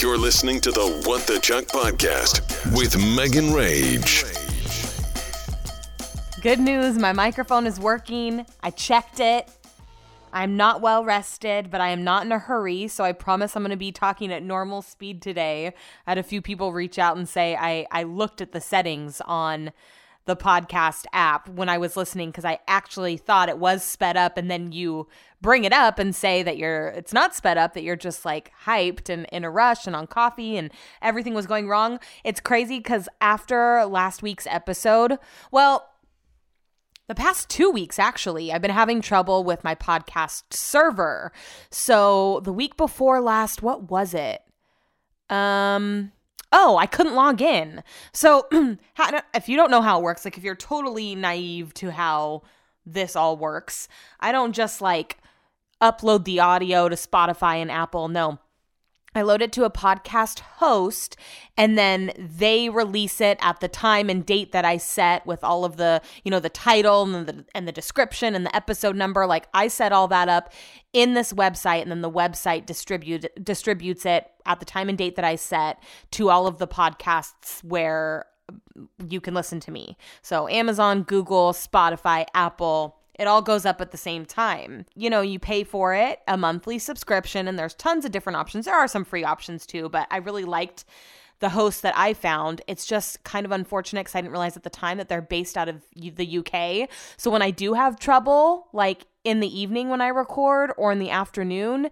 You're listening to the What the Chuck podcast with Megan Rage. Good news, my microphone is working. I checked it. I'm not well rested, but I am not in a hurry, so I promise I'm going to be talking at normal speed today. I had a few people reach out and say I, I looked at the settings on the podcast app when I was listening because I actually thought it was sped up and then you bring it up and say that you're it's not sped up that you're just like hyped and in a rush and on coffee and everything was going wrong. It's crazy cuz after last week's episode, well, the past two weeks, actually, I've been having trouble with my podcast server. So the week before last, what was it? Um, oh, I couldn't log in. So if you don't know how it works, like if you're totally naive to how this all works, I don't just like upload the audio to Spotify and Apple. No. I load it to a podcast host and then they release it at the time and date that I set with all of the, you know, the title and the and the description and the episode number. Like I set all that up in this website and then the website distribute distributes it at the time and date that I set to all of the podcasts where you can listen to me. So Amazon, Google, Spotify, Apple, it all goes up at the same time. You know, you pay for it, a monthly subscription, and there's tons of different options. There are some free options too, but I really liked the host that I found. It's just kind of unfortunate because I didn't realize at the time that they're based out of the UK. So when I do have trouble, like in the evening when I record or in the afternoon,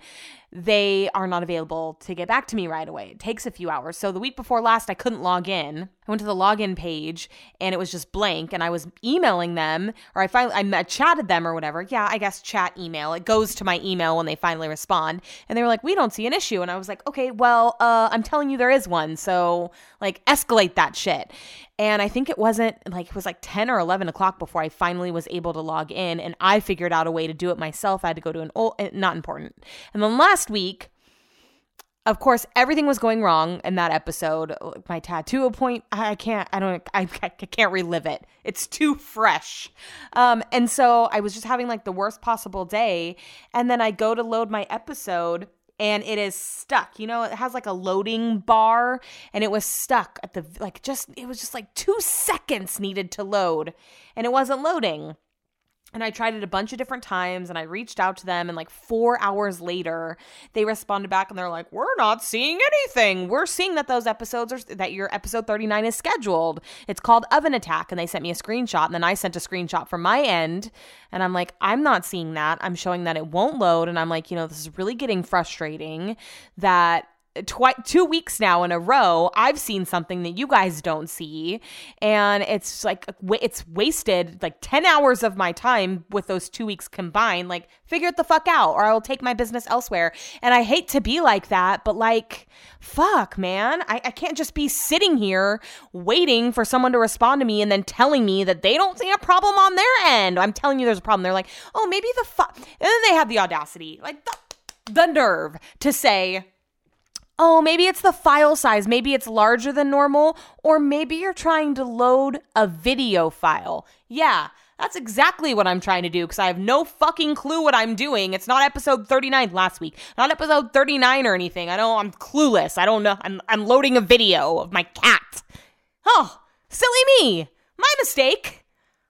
they are not available to get back to me right away. It takes a few hours. So the week before last, I couldn't log in. I went to the login page and it was just blank, and I was emailing them, or I finally I chatted them or whatever. Yeah, I guess chat email. It goes to my email when they finally respond, and they were like, "We don't see an issue," and I was like, "Okay, well, uh, I'm telling you there is one, so like escalate that shit." And I think it wasn't like it was like 10 or 11 o'clock before I finally was able to log in, and I figured out a way to do it myself. I had to go to an old, eh, not important. And then last week, of course, everything was going wrong in that episode. My tattoo appointment, I can't, I don't, I, I can't relive it. It's too fresh. Um, and so I was just having like the worst possible day. And then I go to load my episode and it is stuck. You know, it has like a loading bar and it was stuck at the, like, just, it was just like two seconds needed to load and it wasn't loading. And I tried it a bunch of different times and I reached out to them. And like four hours later, they responded back and they're like, We're not seeing anything. We're seeing that those episodes are that your episode 39 is scheduled. It's called Oven Attack. And they sent me a screenshot. And then I sent a screenshot from my end. And I'm like, I'm not seeing that. I'm showing that it won't load. And I'm like, you know, this is really getting frustrating that twi- two weeks now in a row, I've seen something that you guys don't see. And it's like, it's wasted like 10 hours of my time with those two weeks combined. Like, figure it the fuck out, or I will take my business elsewhere. And I hate to be like that, but like, fuck, man. I, I can't just be sitting here waiting for someone to respond to me and then telling me that they don't see a problem on their end. I'm telling you there's a problem. They're like, oh, maybe the fuck. And then they have the audacity, like, the, the nerve to say, oh, maybe it's the file size, maybe it's larger than normal, or maybe you're trying to load a video file. Yeah, that's exactly what I'm trying to do because I have no fucking clue what I'm doing. It's not episode 39 last week, not episode 39 or anything. I know I'm clueless. I don't know. I'm, I'm loading a video of my cat. Oh, silly me. My mistake.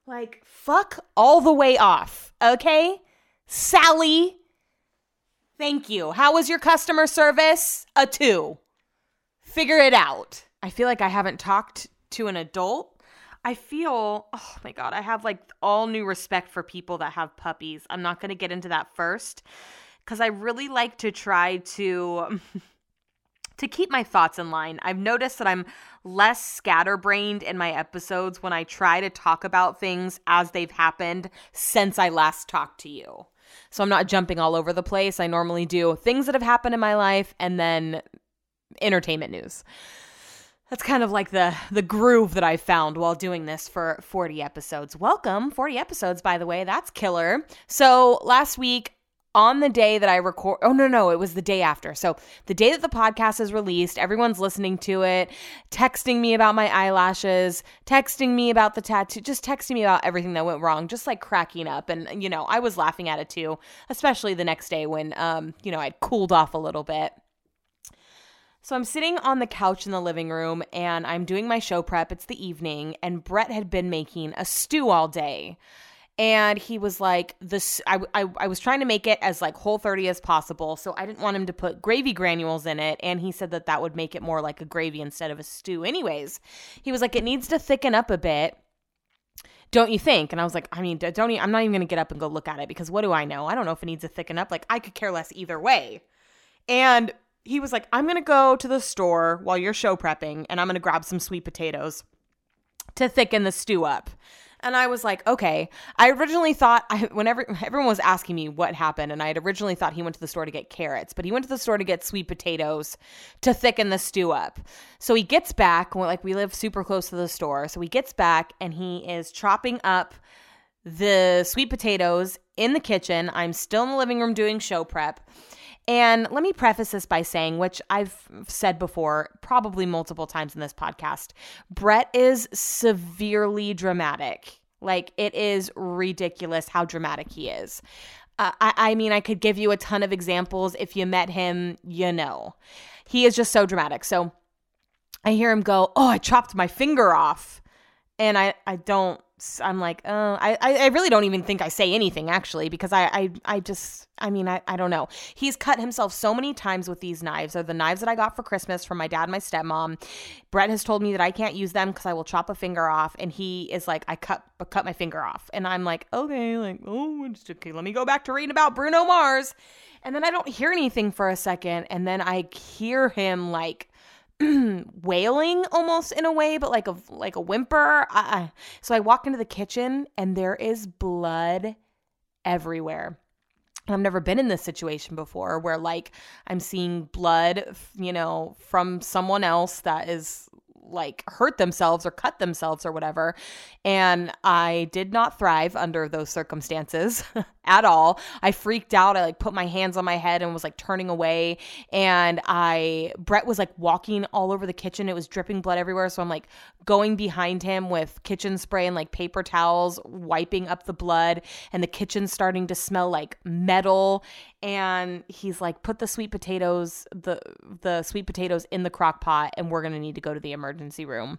Like, fuck all the way off, okay? Sally Thank you. How was your customer service? A two. Figure it out. I feel like I haven't talked to an adult. I feel, oh my God, I have like all new respect for people that have puppies. I'm not going to get into that first because I really like to try to. to keep my thoughts in line, I've noticed that I'm less scatterbrained in my episodes when I try to talk about things as they've happened since I last talked to you. So I'm not jumping all over the place. I normally do things that have happened in my life and then entertainment news. That's kind of like the the groove that I found while doing this for 40 episodes. Welcome, 40 episodes by the way. That's killer. So, last week on the day that I record, oh no, no, it was the day after. So the day that the podcast is released, everyone's listening to it, texting me about my eyelashes, texting me about the tattoo, just texting me about everything that went wrong, just like cracking up. And, you know, I was laughing at it too, especially the next day when, um, you know, I'd cooled off a little bit. So I'm sitting on the couch in the living room and I'm doing my show prep. It's the evening, and Brett had been making a stew all day. And he was like, "This, I, I, I was trying to make it as like whole 30 as possible, so I didn't want him to put gravy granules in it. And he said that that would make it more like a gravy instead of a stew. Anyways, he was like, it needs to thicken up a bit don't you think? And I was like, I mean, don't even, I'm not even to get up and go look at it because what do I know? I don't know if it needs to thicken up. Like, I could care less either way. And he was like, I'm to go to the store while you're show prepping and I'm to grab some sweet potatoes to thicken the stew up. And I was like, okay. I originally thought I whenever everyone was asking me what happened, and I had originally thought he went to the store to get carrots, but he went to the store to get sweet potatoes to thicken the stew up. So he gets back, like we live super close to the store. So he gets back and he is chopping up the sweet potatoes in the kitchen. I'm still in the living room doing show prep. And let me preface this by saying, which I've said before, probably multiple times in this podcast Brett is severely dramatic. Like, it is ridiculous how dramatic he is. Uh, I, I mean, I could give you a ton of examples. If you met him, you know. He is just so dramatic. So I hear him go, Oh, I chopped my finger off. And I, I don't I'm like, oh, I, I really don't even think I say anything actually because I, I, I just, I mean, I, I don't know. He's cut himself so many times with these knives. They're the knives that I got for Christmas from my dad my stepmom. Brett has told me that I can't use them because I will chop a finger off, and he is like, I cut, cut my finger off, and I'm like, okay, like, oh, okay, let me go back to reading about Bruno Mars, and then I don't hear anything for a second, and then I hear him like wailing almost in a way, but like a like a whimper. Uh, so I walk into the kitchen and there is blood everywhere. I've never been in this situation before where like I'm seeing blood, you know, from someone else that is like hurt themselves or cut themselves or whatever. And I did not thrive under those circumstances at all. I freaked out. I like put my hands on my head and was like turning away. And I, Brett was like walking all over the kitchen. It was dripping blood everywhere. So I'm like going behind him with kitchen spray and like paper towels, wiping up the blood. And the kitchen starting to smell like metal. And he's like, put the sweet potatoes, the, the sweet potatoes in the crock pot. And we're going to need to go to the emergency room.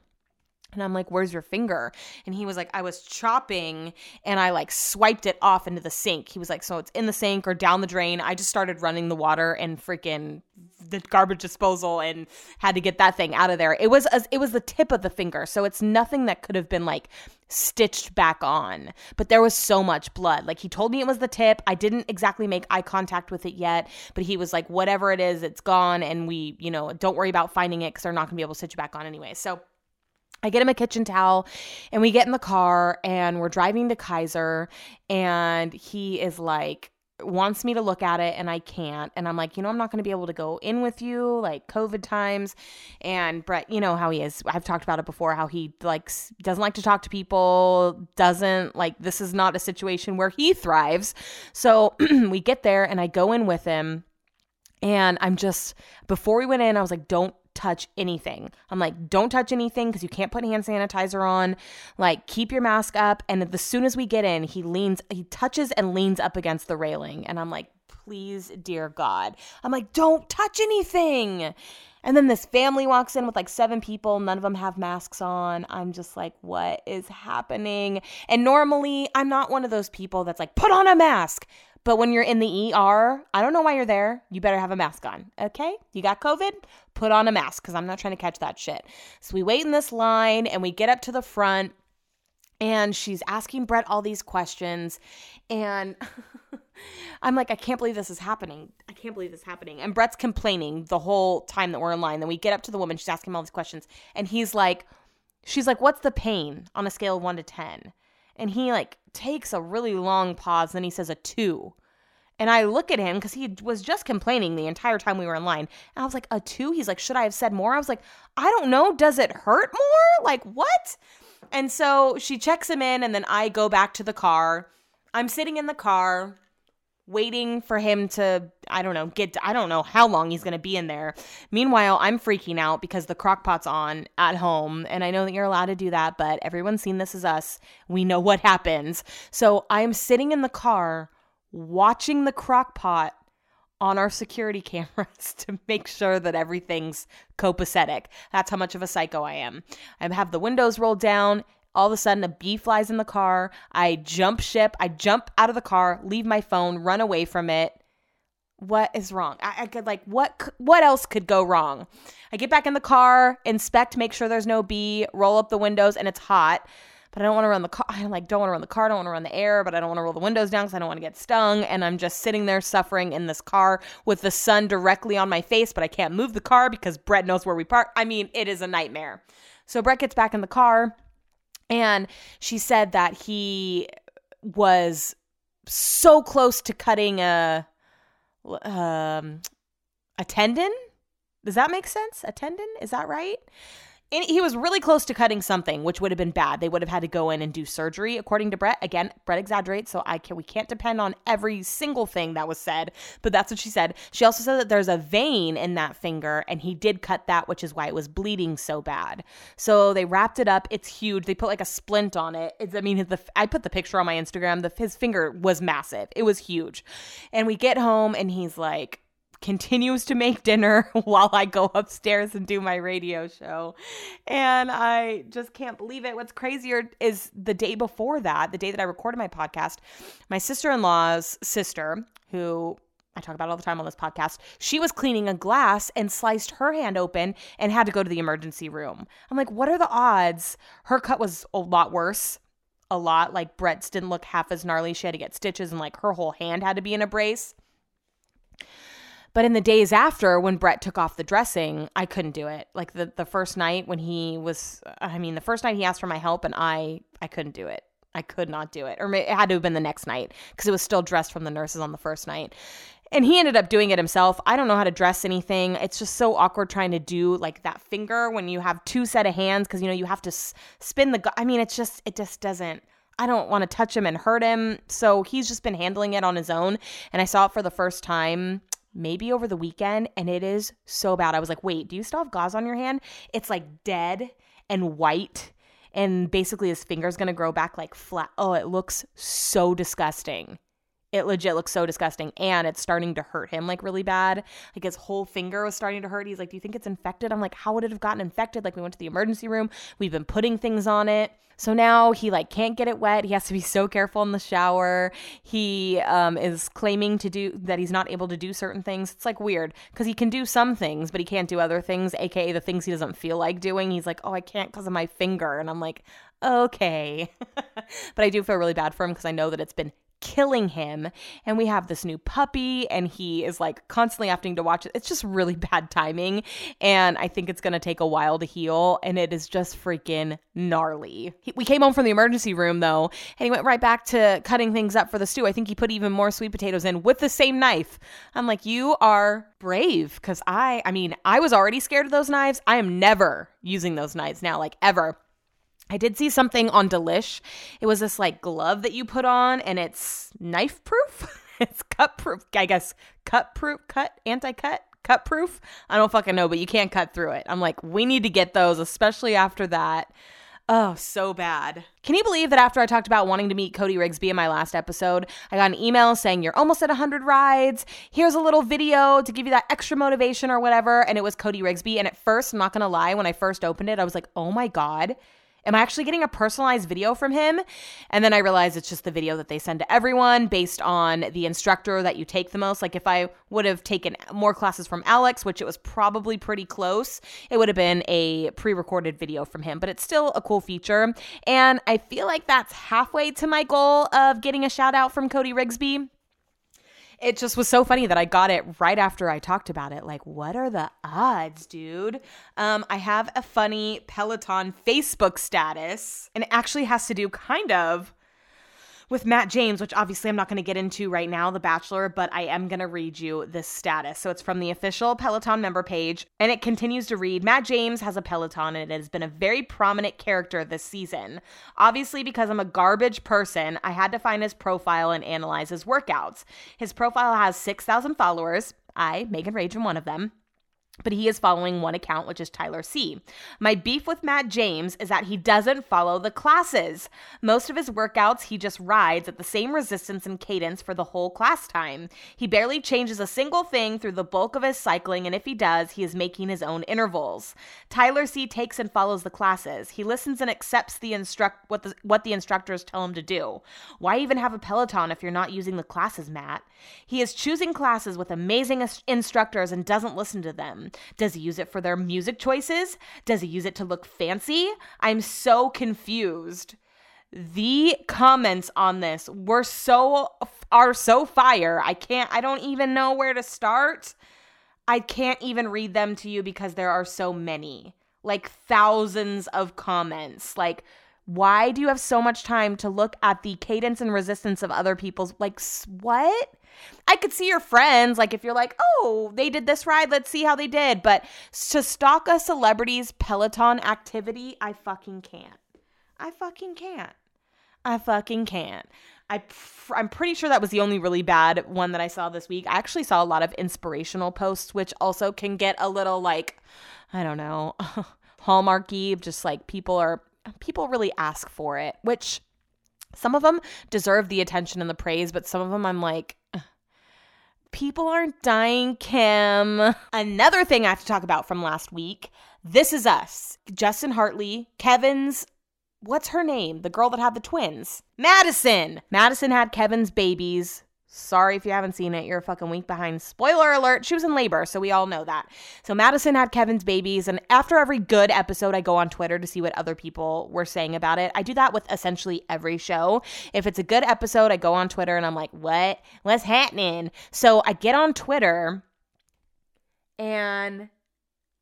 And I'm like, where's your finger? And he was like, I was chopping and I like swiped it off into the sink. He was like, so it's in the sink or down the drain. I just started running the water and freaking the garbage disposal and had to get that thing out of there. It was a, it was the tip of the finger. So it's nothing that could have been like stitched back on. But there was so much blood. Like he told me it was the tip. I didn't exactly make eye contact with it yet, but he was like, whatever it is, it's gone. And we, you know, don't worry about finding it because they're not going to be able to stitch it back on anyway. So I get him a kitchen towel and we get in the car and we're driving to Kaiser and he is like wants me to look at it and I can't and I'm like, you know, I'm not going to be able to go in with you like COVID times and Brett, you know how he is. I've talked about it before how he like doesn't like to talk to people, doesn't like this is not a situation where he thrives. So we get there and I go in with him and I'm just before we went in, I was like, don't touch anything. I'm like, don't touch anything because you can't put hand sanitizer on. Like, keep your mask up. And as soon as we get in, he leans, he touches and leans up against the railing. And I'm like, please, dear God. I'm like, don't touch anything. And then this family walks in with like seven people. None of them have masks on. I'm just like, what is happening? And normally, I'm not one of those people that's like, put on a mask. But when you're in the ER, I don't know why you're there. You better have a mask on. Okay? You got COVID? Put on a mask because I'm not trying to catch that shit. So we wait in this line and we get up to the front and she's asking Brett all these questions. And I'm like, I can't believe this is happening. I can't believe this is happening. And Brett's complaining the whole time that we're in line. Then we get up to the woman, she's asking him all these questions. And he's like, she's like, what's the pain on a scale of one to 10? And he like takes a really long pause. Then he says a two. And I look at him because he was just complaining the entire time we were in line. And I was like, a two? He's like, should I have said more? I was like, I don't know. Does it hurt more? Like, what? And so she checks him in, and then I go back to the car. I'm sitting in the car waiting for him to i don't know get i don't know how long he's going to be in there meanwhile i'm freaking out because the crock pot's on at home and i know that you're allowed to do that but everyone's seen This Is Us we know what happens so i'm sitting in the car watching the crock pot on our security cameras to make sure that everything's copacetic. That's how much of a psycho I am. I have the windows rolled down. All of a sudden, a bee flies in the car. I jump ship. I jump out of the car, leave my phone, run away from it. What is wrong? I, I could like what? What else could go wrong? I get back in the car, inspect, make sure there's no bee, roll up the windows, and it's hot but I don't want to run the car. I like don't want to run the car. I don't want to run the air, but I don't want to roll the windows down because I don't want to get stung. And I'm just sitting there suffering in this car with the sun directly on my face, but I can't move the car because Brett knows where we park. I mean, it is a nightmare. So Brett gets back in the car, and she said that he was so close to cutting a um a tendon. Does that make sense? A tendon? Is that right? He was really close to cutting something, which would have been bad. They would have had to go in and do surgery, according to Brett. Again, Brett exaggerates, so I can we can't depend on every single thing that was said, but that's what she said. She also said that there's a vein in that finger, and he did cut that, which is why it was bleeding so bad. So they wrapped it up. It's huge. They put like a splint on it. It's, I mean, the I put the picture on my Instagram. The his finger was massive. It was huge, and we get home, and he's like continues to make dinner while I go upstairs and do my radio show. And I just can't believe it. What's crazier is the day before that, the day that I recorded my podcast, my sister in law's sister, who I talk about all the time on this podcast, she was cleaning a glass and sliced her hand open and had to go to the emergency room. I'm like, what are the odds? Her cut was a lot worse. A lot. Like Brett's didn't look half as gnarly. She had to get stitches and like her whole hand had to be in a brace. But in the days after, when Brett took off the dressing, I couldn't do it. Like the, the first night when he was, I mean, the first night he asked for my help and I, I couldn't do it. I could not do it. Or it had to have been the next night because it was still dressed from the nurses on the first night. And he ended up doing it himself. I don't know how to dress anything. It's just so awkward trying to do like that finger when you have two set of hands because you know you have to s- spin the. I mean, it's just it just doesn't. I don't want to touch him and hurt him. So he's just been handling it on his own. And I saw it for the first time maybe over the weekend, and it is so bad. I was like, wait, do you still have gauze on your hand? It's like dead and white. And basically, his finger's gonna grow back like flat. Oh, it looks so disgusting. It legit looks so disgusting. And it's starting to hurt him like really bad. Like his whole finger was starting to hurt. He's like, Do you think it's infected? I'm like, How would it have gotten infected? Like, we went to the emergency room. We've been putting things on it. So now he like can't get it wet. He has to be so careful in the shower. He um, is claiming to do that he's not able to do certain things. It's like weird because he can do some things, but he can't do other things, aka the things he doesn't feel like doing. He's like, oh, I can't because of my finger, and I'm like, okay. but I do feel really bad for him because I know that it's been killing him and we have this new puppy and he is like constantly having to watch it. It's just really bad timing and i think it's going to take a while to heal and it is just freaking gnarly. He, we came home from the emergency room though and he went right back to cutting things up for the stew. I think he put even more sweet potatoes in with the same knife. I'm like you are brave because i i mean i was already scared of those knives. I am never using those knives now like ever I did see something on Delish. It was this like glove that you put on and it's knife proof. it's cut proof. I guess cut proof, cut, anti cut, cut proof. I don't fucking know, but you can't cut through it. I'm like, we need to get those, especially after that. Oh, so bad. Can you believe that after I talked about wanting to meet Cody Rigsby in my last episode, I got an email saying, You're almost at 100 rides. Here's a little video to give you that extra motivation or whatever. And it was Cody Rigsby. And at first, I'm not going to lie, when I first opened it, I was like, Oh my God Am I actually getting a personalized video from him? And then I realized it's just the video that they send to everyone based on the instructor that you take the most. Like if I would have taken more classes from Alex, which it was probably pretty close, it would have been a pre recorded video from him. But it's still a cool feature. And I feel like that's halfway to my goal of getting a shout out from Cody Rigsby it just was so funny that I got it right after I talked about it. Like, what are the odds, dude? Um, I have a funny Peloton Facebook status, and it actually has to do kind of with Matt James, which obviously I'm not going to get into right now, The Bachelor, but I am going to read you this status. So it's from the official Peloton member page, and it continues to read Matt James has a Peloton, and it has been a very prominent character this season. Obviously, because I'm a garbage person, I had to find his profile and analyze his workouts. His profile has 6,000 followers. I, Megan Rage, am one of them. But he is following one account, which is Tyler C. My beef with Matt James is that he doesn't follow the classes. Most of his workouts, he just rides at the same resistance and cadence for the whole class time. He barely changes a single thing through the bulk of his cycling, and if he does, he is making his own intervals. Tyler C takes and follows the classes. He listens and accepts the instruct what the what the instructors tell him to do. Why even have a Peloton if you're not using the classes, Matt? He is choosing classes with amazing instructors and doesn't listen to them. Does he use it for their music choices? Does he use it to look fancy? I'm so confused. The comments on this were so are so fire. I can't I don't even know where to start. I can't even read them to you because there are so many. Like thousands of comments. Like why do you have so much time to look at the cadence and resistance of other people's like what? I could see your friends, like if you're like, oh, they did this ride, let's see how they did. But to stalk a celebrity's Peloton activity, I fucking can't. I fucking can't. I fucking can't. I pr- I'm pretty sure that was the only really bad one that I saw this week. I actually saw a lot of inspirational posts, which also can get a little like, I don't know, hallmarky. Just like people are people really ask for it, which some of them deserve the attention and the praise, but some of them I'm like, people aren't dying, Kim. Another thing I have to talk about from last week This Is Us. Justin Hartley, Kevin's, what's her name? The girl that had the twins. Madison. Madison had Kevin's babies. Sorry if you haven't seen it. You're a fucking week behind. Spoiler alert. She was in labor, so we all know that. So Madison had Kevin's babies, and after every good episode, I go on Twitter to see what other people were saying about it. I do that with essentially every show. If it's a good episode, I go on Twitter and I'm like, what? What's happening? So I get on Twitter and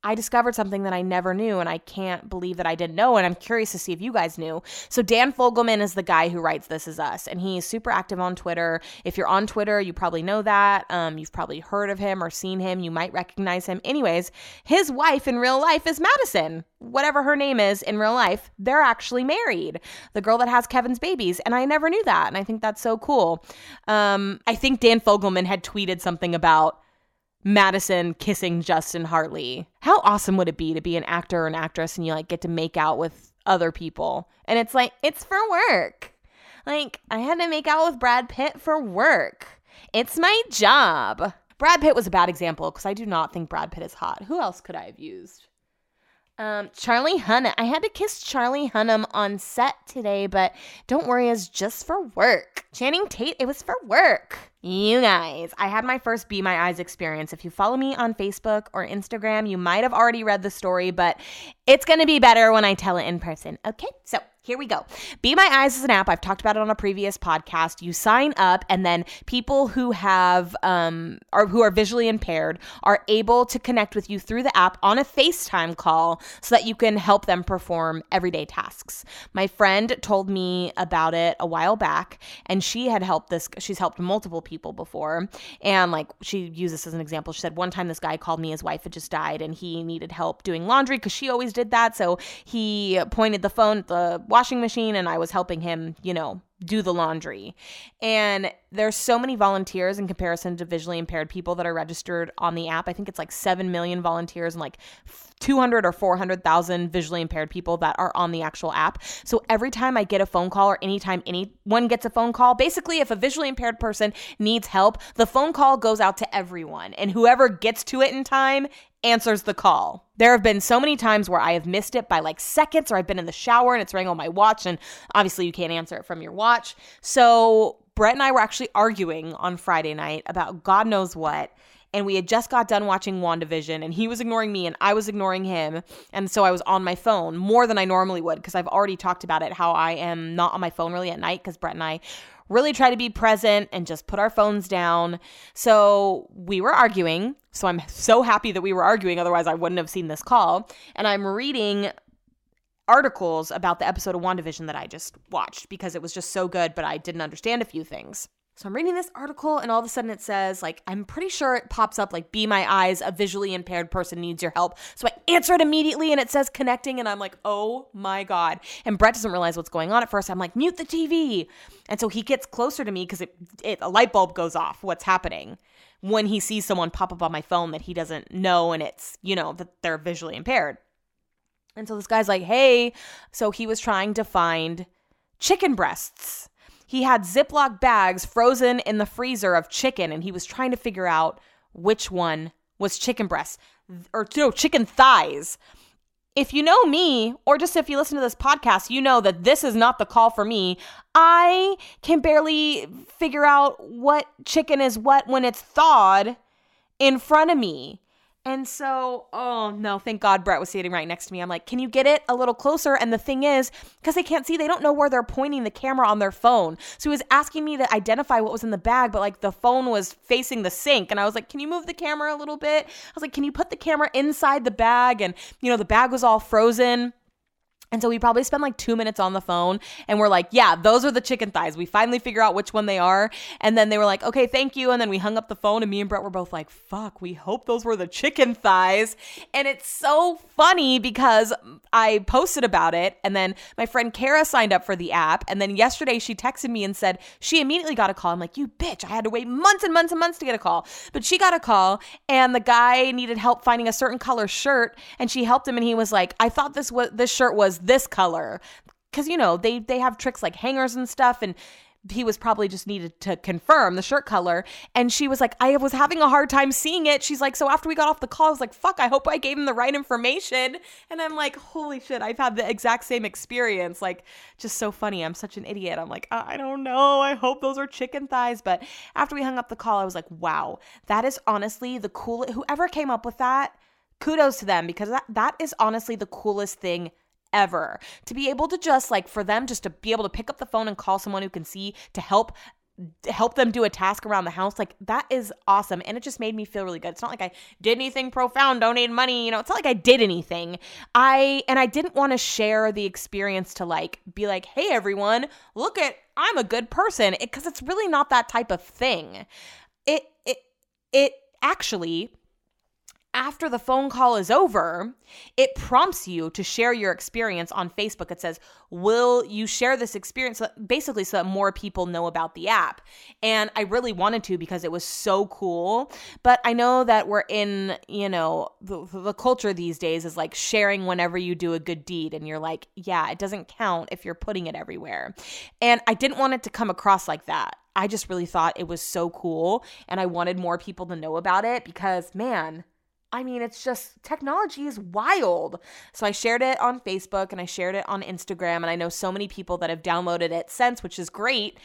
I discovered something that I never knew, and I can't believe that I didn't know. And I'm curious to see if you guys knew. So, Dan Fogelman is the guy who writes This Is Us, and he's super active on Twitter. If you're on Twitter, you probably know that. Um, you've probably heard of him or seen him. You might recognize him. Anyways, his wife in real life is Madison. Whatever her name is in real life, they're actually married. The girl that has Kevin's babies. And I never knew that. And I think that's so cool. Um, I think Dan Fogelman had tweeted something about Madison kissing Justin Hartley. How awesome would it be to be an actor or an actress and you like get to make out with other people? And it's like, it's for work. Like, I had to make out with Brad Pitt for work. It's my job. Brad Pitt was a bad example because I do not think Brad Pitt is hot. Who else could I have used? Um, Charlie Hunnam. I had to kiss Charlie Hunnam on set today, but don't worry, it's just for work. Channing Tate, it was for work. You guys, I had my first Be My Eyes experience. If you follow me on Facebook or Instagram, you might have already read the story, but it's going to be better when I tell it in person. Okay, so here we go. Be My Eyes is an app. I've talked about it on a previous podcast. You sign up, and then people who have um or who are visually impaired are able to connect with you through the app on a FaceTime call so that you can help them perform everyday tasks. My friend told me about it a while back, and she had helped this. She's helped multiple people before, and like she used this as an example. She said one time this guy called me. His wife had just died, and he needed help doing laundry because she always did that. So he pointed the phone the washing machine and I was helping him, you know, do the laundry. And there's so many volunteers in comparison to visually impaired people that are registered on the app. I think it's like 7 million volunteers and like 200 or 400,000 visually impaired people that are on the actual app. So every time I get a phone call or anytime anyone gets a phone call, basically if a visually impaired person needs help, the phone call goes out to everyone and whoever gets to it in time answers the call. There have been so many times where I have missed it by like seconds, or I've been in the shower and it's rang on my watch, and obviously you can't answer it from your watch. So Brett and I were actually arguing on Friday night about God knows what. And we had just got done watching WandaVision, and he was ignoring me, and I was ignoring him. And so I was on my phone more than I normally would because I've already talked about it how I am not on my phone really at night because Brett and I really try to be present and just put our phones down. So we were arguing. So I'm so happy that we were arguing, otherwise, I wouldn't have seen this call. And I'm reading articles about the episode of WandaVision that I just watched because it was just so good, but I didn't understand a few things. So I'm reading this article and all of a sudden it says, like, I'm pretty sure it pops up like, be my eyes, a visually impaired person needs your help. So I answer it immediately and it says connecting and I'm like, oh my God. And Brett doesn't realize what's going on at first. I'm like, mute the TV. And so he gets closer to me because it, it, a light bulb goes off, what's happening when he sees someone pop up on my phone that he doesn't know and it's, you know, that they're visually impaired. And so this guy's like, hey, so he was trying to find chicken breasts he had Ziploc bags frozen in the freezer of chicken, and he was trying to figure out which one was chicken breasts or no, chicken thighs. If you know me, or just if you listen to this podcast, you know that this is not the call for me. I can barely figure out what chicken is what when it's thawed in front of me. And so, oh no, thank God Brett was sitting right next to me. I'm like, can you get it a little closer? And the thing is, because they can't see, they don't know where they're pointing the camera on their phone. So he was asking me to identify what was in the bag, but like the phone was facing the sink. And I was like, can you move the camera a little bit? I was like, can you put the camera inside the bag? And, you know, the bag was all frozen. And so we probably spend like two minutes on the phone and we're like, yeah, those are the chicken thighs. We finally figure out which one they are. And then they were like, okay, thank you. And then we hung up the phone and me and Brett were both like, fuck, we hope those were the chicken thighs. And it's so funny because I posted about it and then my friend Kara signed up for the app. And then yesterday she texted me and said she immediately got a call. I'm like, you bitch, I had to wait months and months and months to get a call. But she got a call and the guy needed help finding a certain color shirt and she helped him and he was like, I thought this was this shirt was this color because you know they they have tricks like hangers and stuff and he was probably just needed to confirm the shirt color. And she was like, I was having a hard time seeing it. She's like, so after we got off the call, I was like, fuck, I hope I gave him the right information. And I'm like, holy shit, I've had the exact same experience. Like, just so funny. I'm such an idiot. I'm like, uh, I don't know. I hope those are chicken thighs. But after we hung up the call, I was like, wow, that is honestly the coolest. Whoever came up with that, kudos to them because that, that is honestly the coolest thing ever. To be able to just like for them just to be able to pick up the phone and call someone who can see to help help them do a task around the house like that is awesome and it just made me feel really good. It's not like i did anything profound donated money you know it's not like i did anything. I and i didn't want to share the experience to like be like hey everyone look at i'm a good person because it, it's really not that type of thing. It it it actually after the phone call is over, it prompts you to share your experience on Facebook. It says, Will you share this experience? Basically, so that more people know about the app. And I really wanted to because it was so cool. But I know that we're in, you know, the, the culture these days is like sharing whenever you do a good deed. And you're like, Yeah, it doesn't count if you're putting it everywhere. And I didn't want it to come across like that. I just really thought it was so cool. And I wanted more people to know about it because, man, I mean, it's just technology is wild. So I shared it on Facebook and I shared it on Instagram. And I know so many people that have downloaded it since, which is great.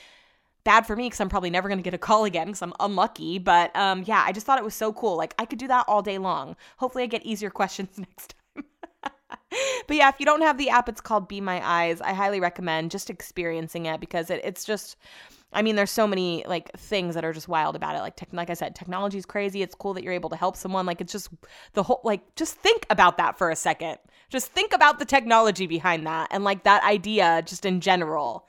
Bad for me because I'm probably never going to get a call again because I'm unlucky. But um, yeah, I just thought it was so cool. Like I could do that all day long. Hopefully, I get easier questions next time. but yeah, if you don't have the app, it's called Be My Eyes. I highly recommend just experiencing it because it, it's just I mean, there's so many like things that are just wild about it. Like, like I said, technology is crazy. It's cool that you're able to help someone. Like, it's just the whole like just think about that for a second. Just think about the technology behind that and like that idea just in general.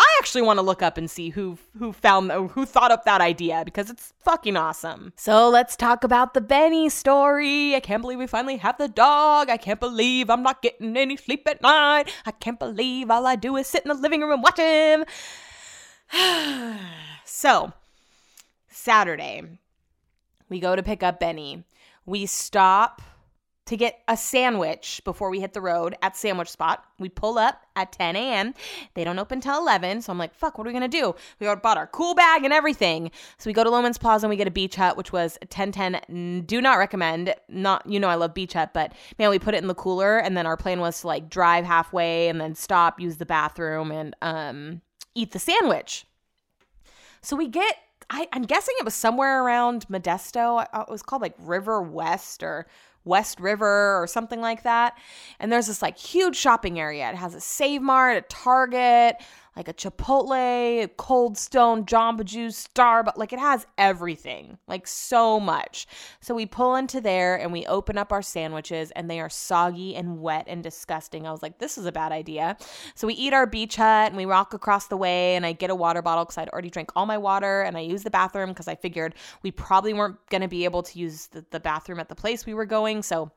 I actually want to look up and see who who found who thought up that idea because it's fucking awesome. So let's talk about the Benny story. I can't believe we finally have the dog. I can't believe I'm not getting any sleep at night. I can't believe all I do is sit in the living room and watch him. so, Saturday, we go to pick up Benny. We stop to get a sandwich before we hit the road at Sandwich Spot. We pull up at 10 a.m. They don't open till 11. So I'm like, fuck, what are we to do? We bought our cool bag and everything. So we go to Loehmann's Plaza and we get a beach hut, which was 1010. Do not recommend. Not, you know, I love beach hut, but man, we put it in the cooler. And then our plan was to like drive halfway and then stop, use the bathroom, and, um, eat the sandwich. So we get, I, am guessing it was somewhere around Modesto. Uh, it was called like River West or West River or something like that. And there's this like huge shopping area. It has a Save Mart, a Target, like a Chipotle, Cold Stone, Jamba Juice, Starbucks. Like it has everything, like so much. So we pull into there and we open up our sandwiches and they are soggy and wet and disgusting. I was like, this is a bad idea. So we eat our beach hut and we walk across the way and I get a water bottle because I'd already drank all my water and I use the bathroom because I figured we probably weren't going to be able to use the, the bathroom at the place we were going. So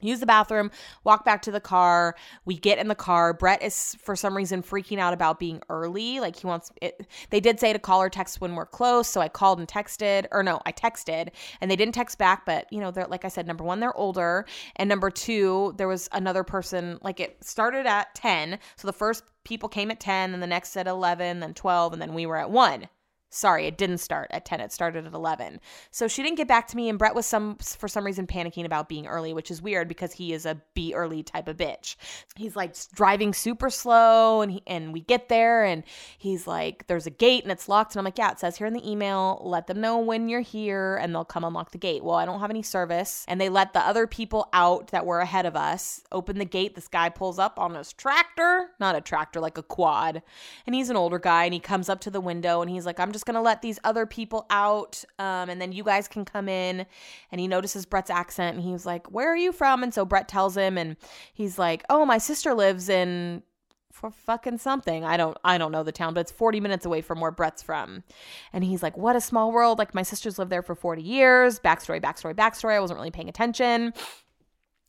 use the bathroom, walk back to the car. We get in the car. Brett is for some reason freaking out about being early. Like he wants it. They did say to call or text when we're close. So I called and texted, or no, I texted and they didn't text back. But, you know, they're, like I said, number one, they're older. And number two, there was another person, like it started at 10. So the first people came at 10, and the next at 11, then 12, and then we were at 1. Sorry, it didn't start at 10. It started at 11. So she didn't get back to me and Brett was some for some reason panicking about being early, which is weird because he is a be early type of bitch. He's like driving super slow and he, and we get there and he's like there's a gate and it's locked and I'm like, "Yeah, it says here in the email, let them know when you're here and they'll come unlock the gate." Well, I don't have any service and they let the other people out that were ahead of us open the gate. This guy pulls up on his tractor, not a tractor, like a quad. And he's an older guy and he comes up to the window and he's like, "I'm just going to let these other people out um, and then you guys can come in. And he notices Brett's accent and he's like, Where are you from? And so Brett tells him, and he's like, Oh, my sister lives in for fucking something. I don't I don't know the town, but it's 40 minutes away from where Brett's from. And he's like, "What a small world. Like my sisters lived there for 40 years. Backstory, backstory, backstory. I wasn't really paying attention."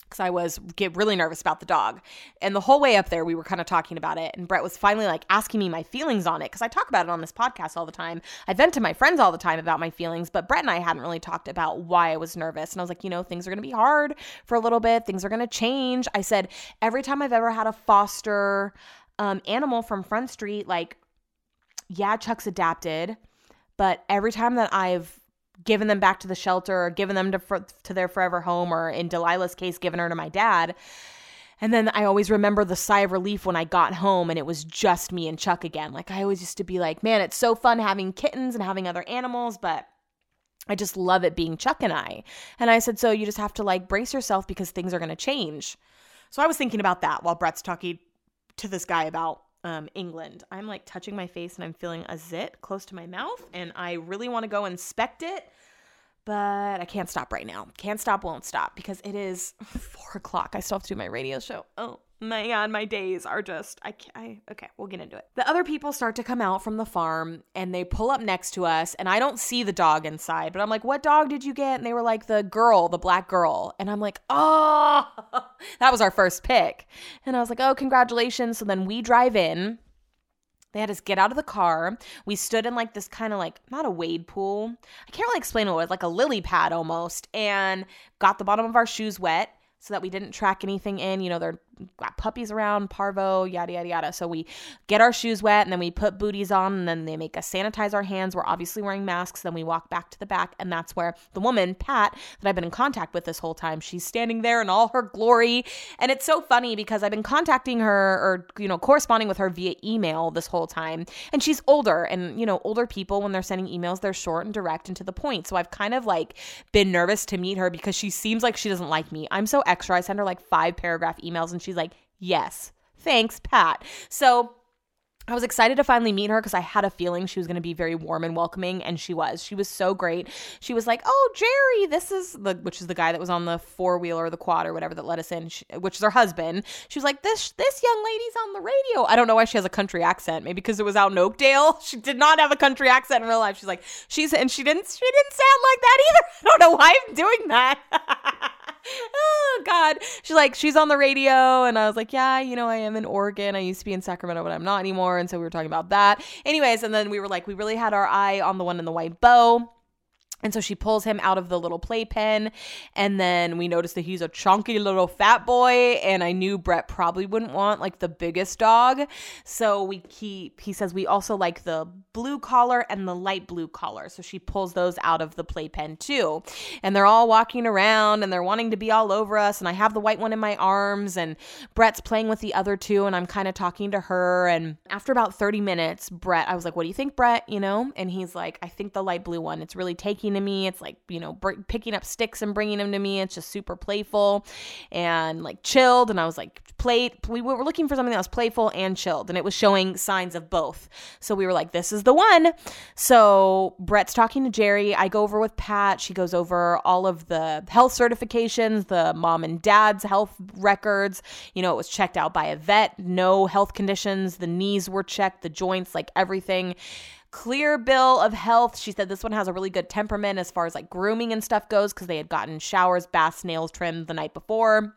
Because I was get really nervous about the dog. And the whole way up there, we were kind of talking about it. And Brett was finally like asking me my feelings on it because I talk about it on this podcast all the time. I vent to my friends all the time about my feelings, but Brett and I hadn't really talked about why I was nervous. And I was like, you know, things are going to be hard for a little bit, things are going to change. I said, every time I've ever had a foster um, animal from Front Street, like, yeah, Chuck's adapted. But every time that I've given them back to the shelter or given them to, to their forever home or in Delilah's case given her to my dad. And then I always remember the sigh of relief when I got home and it was just me and Chuck again. Like I always used to be like, man, it's so fun having kittens and having other animals, but I just love it being Chuck and I. And I said, so you just have to like brace yourself because things are going to change. So I was thinking about that while Brett's talking to this guy about um, England. I'm like touching my face and I'm feeling a zit close to my mouth, and I really want to go inspect it, but I can't stop right now. Can't stop, won't stop because it is four o'clock. I still have to do my radio show. Oh, my god, my days are just I can't I okay, we'll get into it. The other people start to come out from the farm and they pull up next to us and I don't see the dog inside, but I'm like, "What dog did you get?" And they were like, "The girl, the black girl." And I'm like, "Oh, that was our first pick." And I was like, "Oh, congratulations." So then we drive in. They had us get out of the car. We stood in like this kind of like not a wade pool. I can't really explain what it was, like a lily pad almost, and got the bottom of our shoes wet so that we didn't track anything in. You know, they're got puppies around, parvo, yada, yada, yada. So we get our shoes wet and then we put booties on and then they make us sanitize our hands. We're obviously wearing masks. Then we walk back to the back. And that's where the woman, Pat, that I've been in contact with this whole time, she's standing there in all her glory. And it's so funny because I've been contacting her or, you know, corresponding with her via email this whole time. And she's older. And, you know, older people, when they're sending emails, they're short and direct and to the point. So I've kind of like been nervous to meet her because she seems like she doesn't like me. I'm so extra. I send her like five paragraph emails and she's like, yes, thanks, Pat. So I was excited to finally meet her because I had a feeling she was going to be very warm and welcoming, and she was. She was so great. She was like, "Oh, Jerry, this is the which is the guy that was on the four wheeler or the quad or whatever that let us in, she, which is her husband." She was like, "This this young lady's on the radio." I don't know why she has a country accent. Maybe because it was out in Oakdale. She did not have a country accent in real life. She's like, she's and she didn't she didn't sound like that either. I don't know why I'm doing that. oh god. She's like she's on the radio and i was like yeah you know i am in oregon. I used to be in sacramento but i'm not anymore. And so we were talking about that. Anyways and then we were like we really had our eye on the one in the white bow and so she pulls him out of the little playpen. And then we notice that he's a chunky little fat boy. And I knew Brett probably wouldn't want like the biggest dog. So we keep, he says, we also like the blue collar and the light blue collar. So she pulls those out of the playpen too. And they're all walking around and they're wanting to be all over us. And I have the white one in my arms. And Brett's playing with the other two. And I'm kind of talking to her. And after about 30 minutes, Brett, I was like, what do you think, Brett? You know? And he's like, I think the light blue one, it's really taking talking to me. It's like, you know, br- picking up sticks and bringing them to me. It's just super playful and like chilled. And I was like, played. We were looking for something that was playful and chilled, and it was showing signs of both. So we were like, this is the one. So Brett's talking to Jerry. I go over with Pat. She goes over all of the health certifications, the mom and dad's health records. You know, it was checked out by a vet, no health conditions. The knees were checked, the joints, like everything clear bill of health. She said this one has a really good temperament as far as like grooming and stuff goes because they had gotten showers, baths, nails trimmed the night before.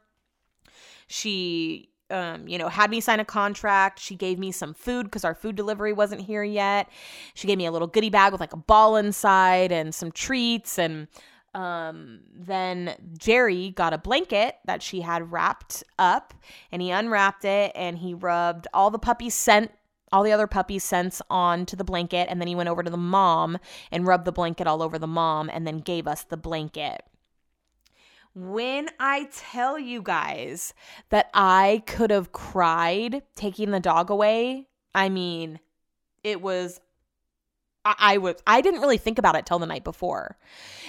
She um, you know, had me sign a contract. She gave me some food because our food delivery wasn't here yet. She gave me a little goodie bag with like a ball inside and some treats. And um, then Jerry got a blanket that she had wrapped up and he unwrapped it and he rubbed all the puppies' scent. All the other puppies' scents onto the blanket, and then he went over to the mom and rubbed the blanket all over the mom, and then gave us the blanket. When I tell you guys that I could have cried taking the dog away, I mean, it was I, was I didn't really think about it till the night before.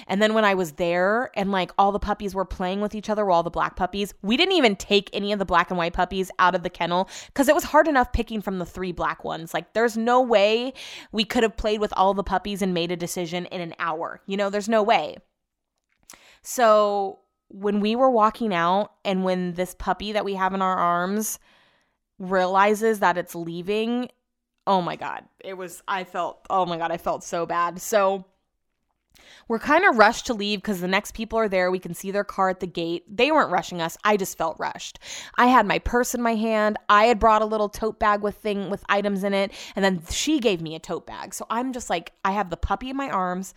And then when I was there and like all the puppies were playing with each other, all the black puppies, we didn't even take any of the black and white puppies out of the kennel because it was hard enough picking from the three black ones. Like there's no way we could have played with all the puppies and made a decision in an hour. You know, there's no way. So when we were walking out and when this puppy that we have in our arms realizes that it's leaving, oh my God. It was, I felt, oh my God, I felt so bad. So we're kind of rushed to leave because the next people are there. We can see their car at the gate. They weren't rushing us. I just felt rushed. I had my purse in my hand. I had brought a little tote bag with thing with items in it, and then she gave me a tote bag. So I'm just like, I have the puppy in my arms.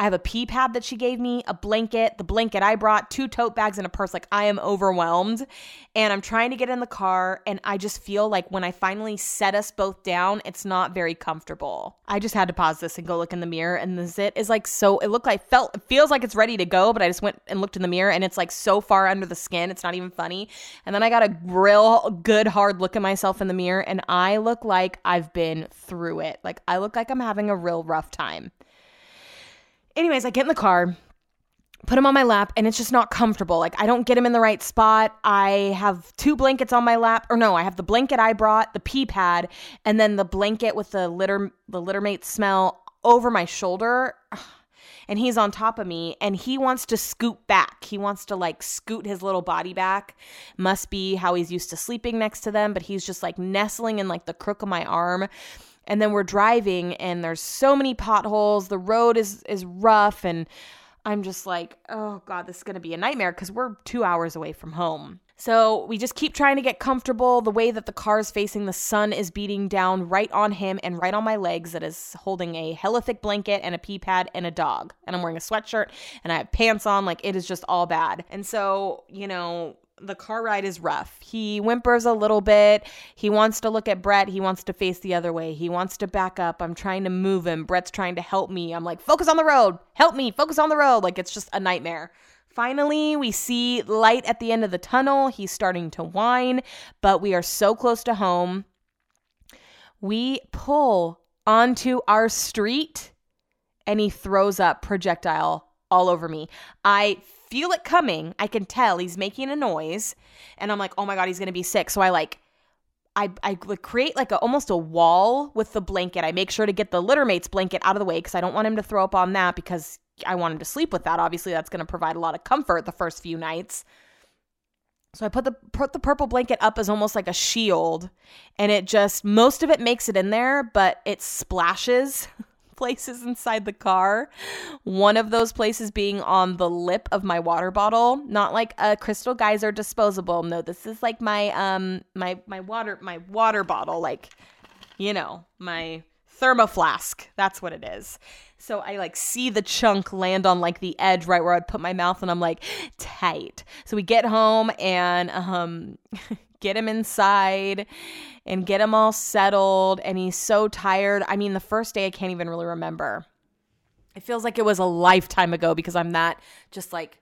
I have a pee pad that she gave me, a blanket, the blanket I brought, two tote bags, and a purse. Like, I am overwhelmed. And I'm trying to get in the car. And I just feel like when I finally set us both down, it's not very comfortable. I just had to pause this and go look in the mirror. And the zit is like so, it looked like, felt, it feels like it's ready to go. But I just went and looked in the mirror and it's like so far under the skin. It's not even funny. And then I got a real good hard look at myself in the mirror. And I look like I've been through it. Like, I look like I'm having a real rough time. Anyways, I get in the car, put him on my lap, and it's just not comfortable. Like, I don't get him in the right spot. I have two blankets on my lap, or no, I have the blanket I brought, the pee pad, and then the blanket with the litter, the littermate smell over my shoulder. And he's on top of me and he wants to scoot back. He wants to like scoot his little body back. Must be how he's used to sleeping next to them, but he's just like nestling in like the crook of my arm and then we're driving and there's so many potholes the road is is rough and i'm just like oh god this is going to be a nightmare because we're two hours away from home so we just keep trying to get comfortable the way that the car is facing the sun is beating down right on him and right on my legs that is holding a hella thick blanket and a pee pad and a dog and i'm wearing a sweatshirt and i have pants on like it is just all bad and so you know the car ride is rough. He whimpers a little bit. He wants to look at Brett. He wants to face the other way. He wants to back up. I'm trying to move him. Brett's trying to help me. I'm like, focus on the road. Help me. Focus on the road. Like, it's just a nightmare. Finally, we see light at the end of the tunnel. He's starting to whine, but we are so close to home. We pull onto our street and he throws up projectile all over me. I feel it coming. I can tell he's making a noise, and I'm like, oh my god, he's gonna be sick. So I like. I, I create like a almost a wall with the blanket. I make sure to get the littermate's blanket out of the way because I don't want him to throw up on that because I want him to sleep with that. Obviously, that's going to provide a lot of comfort the first few nights. So I put the put the purple blanket up as almost like a shield, and it just most of it makes it in there, but it splashes places inside the car. One of those places being on the lip of my water bottle, not like a crystal geyser disposable. No, this is like my um my my water my water bottle like you know, my thermoflask. That's what it is. So I like see the chunk land on like the edge right where I'd put my mouth and I'm like tight. So we get home and um get him inside and get him all settled. And he's so tired. I mean, the first day I can't even really remember. It feels like it was a lifetime ago because I'm that just like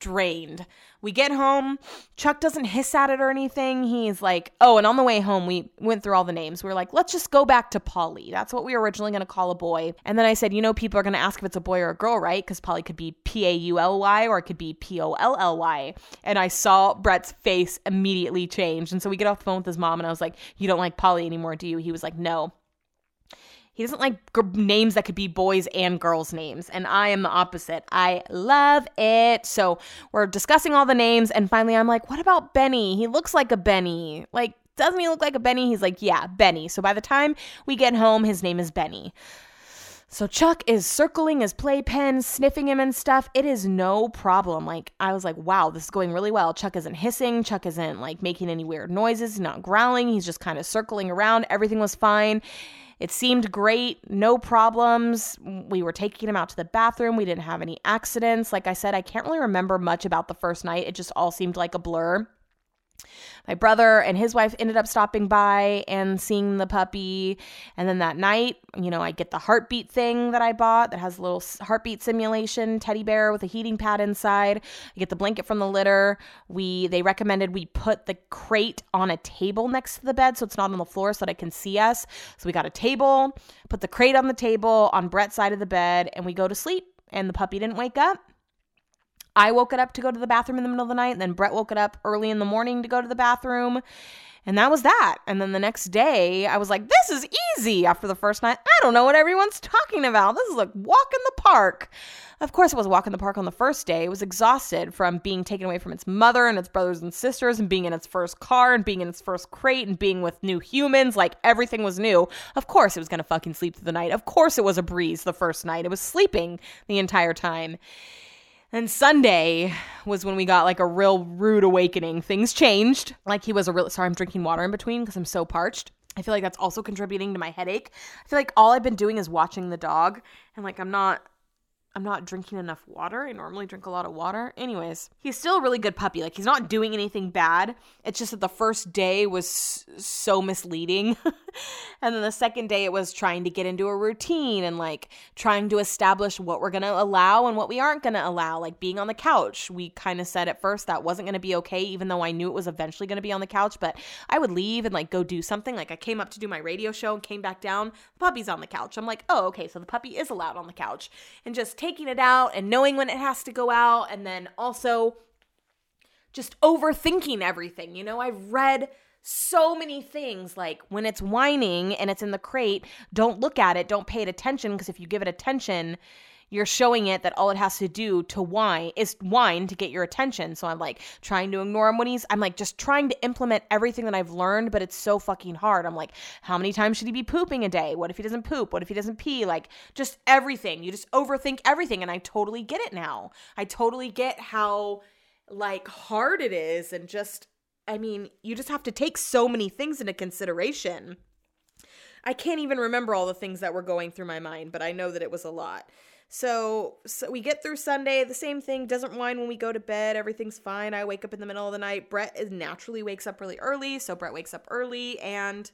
drained. We get home, Chuck doesn't hiss at it or anything. He's like, oh, and on the way home, we went through all the names. We are like, let's just go back to Polly. That's what we were originally going to call a boy. And then I said, you know, people are going to ask if it's a boy or a girl, right? Because Polly could be P A U L Y or it could be P O L L Y. And I saw Brett's face immediately change. And so we get off the phone with his mom, and I was like, you don't like Polly anymore, do you? He was like, no. He doesn't like g- names that could be boys and girls' names. And I am the opposite. I love it. So we're discussing all the names. And finally, I'm like, what about Benny? He looks like a Benny. Like, doesn't he look like a Benny? He's like, yeah, Benny. So by the time we get home, his name is Benny. So Chuck is circling his playpen, sniffing him and stuff. It is no problem. Like I was like, wow, this is going really well. Chuck isn't hissing. Chuck isn't like making any weird noises. He's not growling. He's just kind of circling around. Everything was fine. It seemed great, no problems. We were taking him out to the bathroom. We didn't have any accidents. Like I said, I can't really remember much about the first night. It just all seemed like a blur my brother and his wife ended up stopping by and seeing the puppy. And then that night, you know, I get the heartbeat thing that I bought that has a little heartbeat simulation teddy bear with a heating pad inside. I get the blanket from the litter. We they recommended we put the crate on a table next to the bed so it's not on the floor so that I can see us. So we got a table, put the crate on the table on Brett's side of the bed, and we go to sleep. And the puppy didn't wake up. I woke it up to go to the bathroom in the middle of the night, and then Brett woke it up early in the morning to go to the bathroom. And that was that. And then the next day, I was like, this is easy after the first night. I don't know what everyone's talking about. This is like walk in the park. Of course, it was walk in the park on the first day. It was exhausted from being taken away from its mother and its brothers and sisters and being in its first car and being in its first crate and being with new humans. Like everything was new. Of course, it was going to fucking sleep through the night. Of course, it was a breeze the first night. It was sleeping the entire time. And Sunday was when we got like a real rude awakening. Things changed. Like he was a real sorry, I'm drinking water in between because I'm so parched. I feel like that's also contributing to my headache. I feel like all I've been doing is watching the dog and like I'm not I'm not drinking enough water. I normally drink a lot of water. Anyways, he's still a really good puppy. Like he's not doing anything bad. It's just that the first day was so misleading. and then the second day it was trying to get into a routine and like trying to establish what we're going to allow and what we aren't going to allow. Like being on the couch. We kind of said at first that wasn't going to be okay even though I knew it was eventually going to be on the couch, but I would leave and like go do something. Like I came up to do my radio show and came back down. The puppy's on the couch. I'm like, "Oh, okay, so the puppy is allowed on the couch." And just taking it out and knowing when it has to go out and then also just overthinking everything. You know, I've read so many things like when it's whining and it's in the crate, don't look at it, don't pay it attention because if you give it attention, you're showing it that all it has to do to whine is whine to get your attention. So I'm like trying to ignore him when he's, I'm like just trying to implement everything that I've learned, but it's so fucking hard. I'm like, how many times should he be pooping a day? What if he doesn't poop? What if he doesn't pee? Like just everything. You just overthink everything. And I totally get it now. I totally get how like hard it is and just, I mean, you just have to take so many things into consideration. I can't even remember all the things that were going through my mind, but I know that it was a lot. So, so we get through Sunday. The same thing doesn't whine when we go to bed. Everything's fine. I wake up in the middle of the night. Brett is naturally wakes up really early, so Brett wakes up early and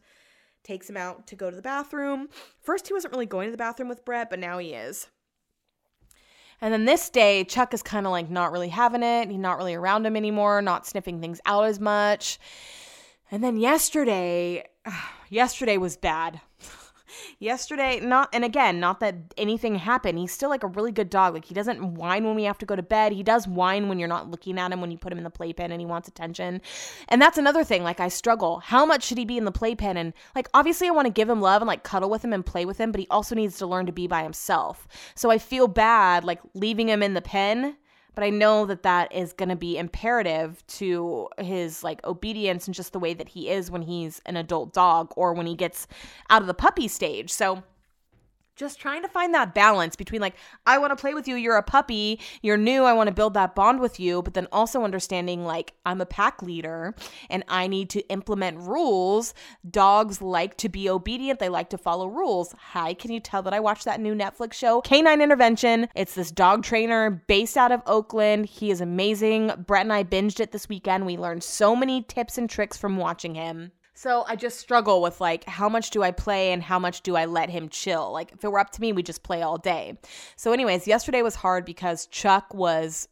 takes him out to go to the bathroom. First, he wasn't really going to the bathroom with Brett, but now he is. And then this day, Chuck is kind of like not really having it. He's not really around him anymore, not sniffing things out as much. And then yesterday, yesterday was bad. yesterday not and again not that anything happened. He's still like a really good dog. Like he doesn't whine when we have to go to bed. He does whine when you're not looking at him when you put him in the playpen and he wants attention. And that's another thing like i struggle. How much should he be in the playpen? And like obviously i want to give him love and like cuddle with him and play with him but he also needs to learn to be by himself. So i feel bad like leaving him in the pen but I know that that is going to be imperative to his like obedience and just the way that he is when he's an adult dog or when he gets out of the puppy stage. So just trying to find that balance between like I want to play with you, you're a puppy, you're new, I want to build that bond with you, but then also understanding like I'm a pack leader and I need to implement rules. Dogs like to be obedient, they like to follow rules. Hi, can you tell that I watched that new Netflix show, Canine Intervention? It's this dog trainer based out of Oakland. He is amazing. Brett and I binged it this weekend. We learned so many tips and tricks from watching him. So I just struggle with like how much do I play and how much do I let him chill? Like if it were up to me, we just play all day. So anyways, yesterday was hard because Chuck was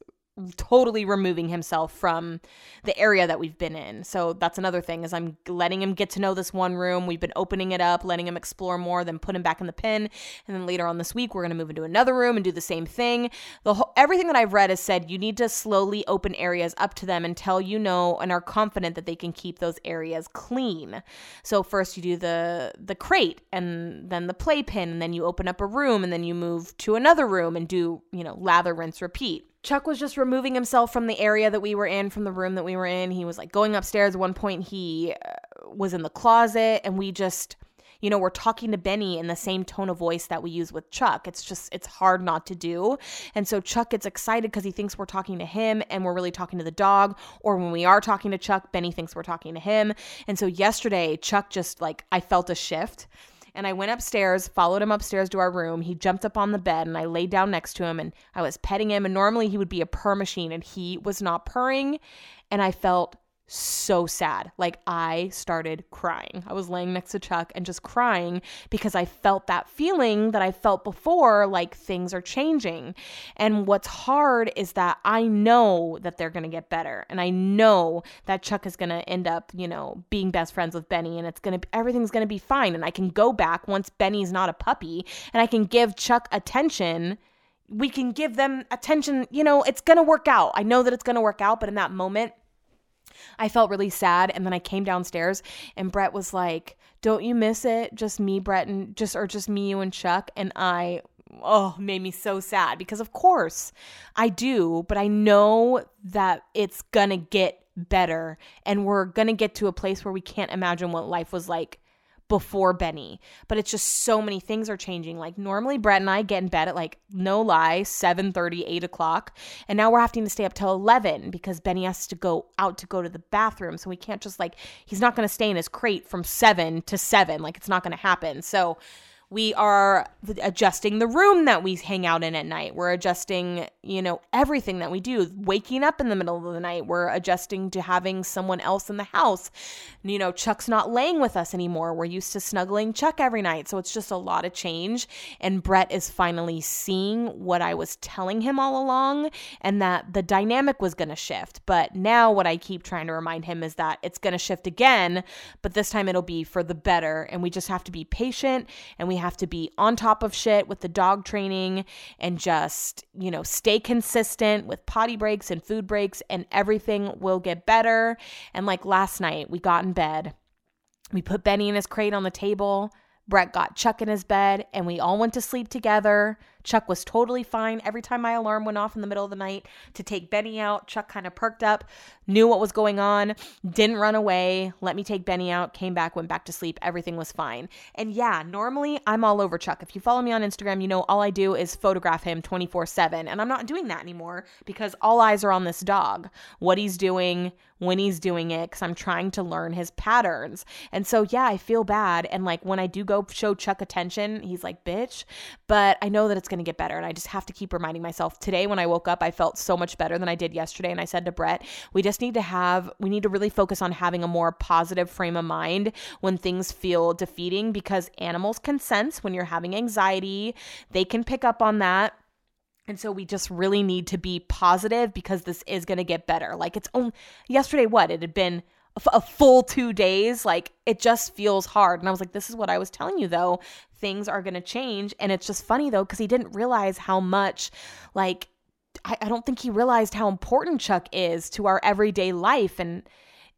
totally removing himself from the area that we've been in. So that's another thing is I'm letting him get to know this one room. We've been opening it up, letting him explore more, then put him back in the pen. And then later on this week, we're going to move into another room and do the same thing. The whole, everything that I've read has said you need to slowly open areas up to them until you know and are confident that they can keep those areas clean. So first you do the the crate and then the playpen and then you open up a room and then you move to another room and do, you know, lather, rinse, repeat. Chuck was just removing himself from the area that we were in, from the room that we were in. He was like going upstairs. At one point, he uh, was in the closet, and we just, you know, we're talking to Benny in the same tone of voice that we use with Chuck. It's just, it's hard not to do. And so Chuck gets excited because he thinks we're talking to him and we're really talking to the dog. Or when we are talking to Chuck, Benny thinks we're talking to him. And so yesterday, Chuck just like, I felt a shift and I went upstairs, followed him upstairs to our room. He jumped up on the bed and I laid down next to him and I was petting him. And normally he would be a purr machine and he was not purring. And I felt so sad. Like I started crying. I was laying next to Chuck and just crying because I felt that feeling that I felt before like things are changing. And what's hard is that I know that they're going to get better and I know that Chuck is going to end up, you know, being best friends with Benny and it's going to everything's going to be fine and I can go back once Benny's not a puppy and I can give Chuck attention we can give them attention. You know, it's going to work out. I know that it's going to work out, but in that moment, I felt really sad. And then I came downstairs and Brett was like, Don't you miss it? Just me, Brett, and just, or just me, you, and Chuck. And I, oh, made me so sad because, of course, I do, but I know that it's gonna get better and we're gonna get to a place where we can't imagine what life was like before Benny. But it's just so many things are changing. Like normally Brett and I get in bed at like no lie, 7 30, 8 o'clock. And now we're having to stay up till 11 because Benny has to go out to go to the bathroom. So we can't just like, he's not going to stay in his crate from 7 to 7. Like it's not going to happen. So we are adjusting the room that we hang out in at night. We're adjusting, you know, everything that we do. Waking up in the middle of the night, we're adjusting to having someone else in the house. You know, Chuck's not laying with us anymore. We're used to snuggling Chuck every night. So it's just a lot of change. And Brett is finally seeing what I was telling him all along and that the dynamic was going to shift. But now what I keep trying to remind him is that it's going to shift again, but this time it'll be for the better. And we just have to be patient and we have to be on top of shit with the dog training and just, you know, stay consistent with potty breaks and food breaks, and everything will get better. And like last night, we got in bed, we put Benny in his crate on the table. Brett got Chuck in his bed and we all went to sleep together. Chuck was totally fine every time my alarm went off in the middle of the night to take Benny out. Chuck kind of perked up, knew what was going on, didn't run away, let me take Benny out, came back, went back to sleep. Everything was fine. And yeah, normally I'm all over Chuck. If you follow me on Instagram, you know all I do is photograph him 24 7. And I'm not doing that anymore because all eyes are on this dog, what he's doing, when he's doing it, because I'm trying to learn his patterns. And so, yeah, I feel bad. And like when I do go show Chuck attention, he's like, bitch. But I know that it's going to get better. And I just have to keep reminding myself. Today, when I woke up, I felt so much better than I did yesterday. And I said to Brett, we just need to have, we need to really focus on having a more positive frame of mind when things feel defeating because animals can sense when you're having anxiety, they can pick up on that. And so we just really need to be positive because this is going to get better. Like it's only yesterday, what? It had been a full two days. Like it just feels hard. And I was like, this is what I was telling you though. Things are going to change. And it's just funny though, because he didn't realize how much, like, I, I don't think he realized how important Chuck is to our everyday life. And,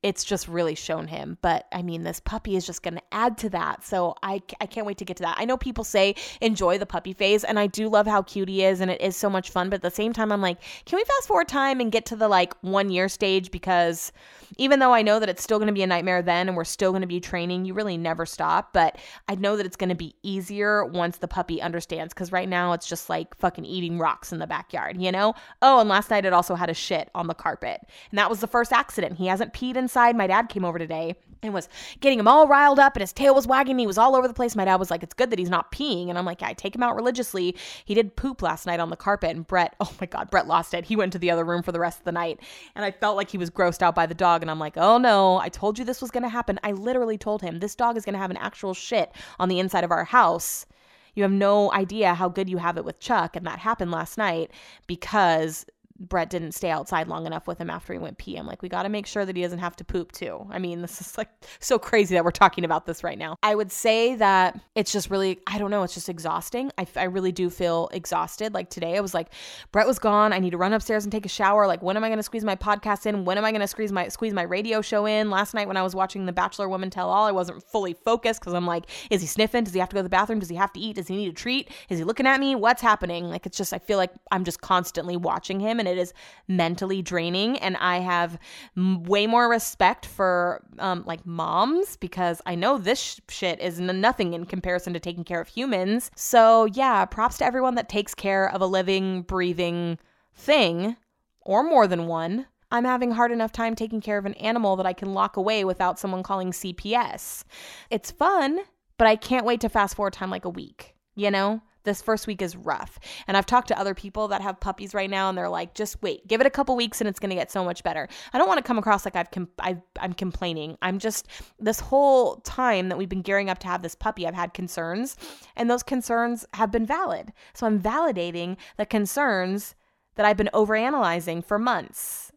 it's just really shown him. But I mean, this puppy is just going to add to that. So I, I can't wait to get to that. I know people say enjoy the puppy phase, and I do love how cute he is, and it is so much fun. But at the same time, I'm like, can we fast forward time and get to the like one year stage? Because even though I know that it's still going to be a nightmare then and we're still going to be training, you really never stop. But I know that it's going to be easier once the puppy understands because right now it's just like fucking eating rocks in the backyard, you know? Oh, and last night it also had a shit on the carpet. And that was the first accident. He hasn't peed inside. My dad came over today and was getting him all riled up and his tail was wagging. He was all over the place. My dad was like, It's good that he's not peeing. And I'm like, yeah, I take him out religiously. He did poop last night on the carpet. And Brett, oh my God, Brett lost it. He went to the other room for the rest of the night. And I felt like he was grossed out by the dog. And I'm like, Oh no, I told you this was going to happen. I literally told him this dog is going to have an actual shit on the inside of our house. You have no idea how good you have it with Chuck. And that happened last night because Brett didn't stay outside long enough with him after he went pee. I'm like, we got to make sure that he doesn't have to poop too. I mean, this is like so crazy that we're talking about this right now. I would say that it's just really, I don't know, it's just exhausting. I, I really do feel exhausted. Like today, I was like, Brett was gone. I need to run upstairs and take a shower. Like, when am I going to squeeze my podcast in? When am I going to squeeze my squeeze my radio show in? Last night when I was watching The Bachelor Woman Tell All, I wasn't fully focused because I'm like, is he sniffing? Does he have to go to the bathroom? Does he have to eat? Does he need a treat? Is he looking at me? What's happening? Like, it's just, I feel like I'm just constantly watching him and it is mentally draining. And I have m- way more respect for um, like moms because I know this sh- shit is n- nothing in comparison to taking care of humans. So, yeah, props to everyone that takes care of a living, breathing thing or more than one. I'm having hard enough time taking care of an animal that I can lock away without someone calling CPS. It's fun, but I can't wait to fast forward time like a week, you know? This first week is rough. And I've talked to other people that have puppies right now and they're like, just wait, give it a couple weeks and it's going to get so much better. I don't want to come across like I've, com- i am complaining. I'm just, this whole time that we've been gearing up to have this puppy, I've had concerns and those concerns have been valid. So I'm validating the concerns that I've been overanalyzing for months.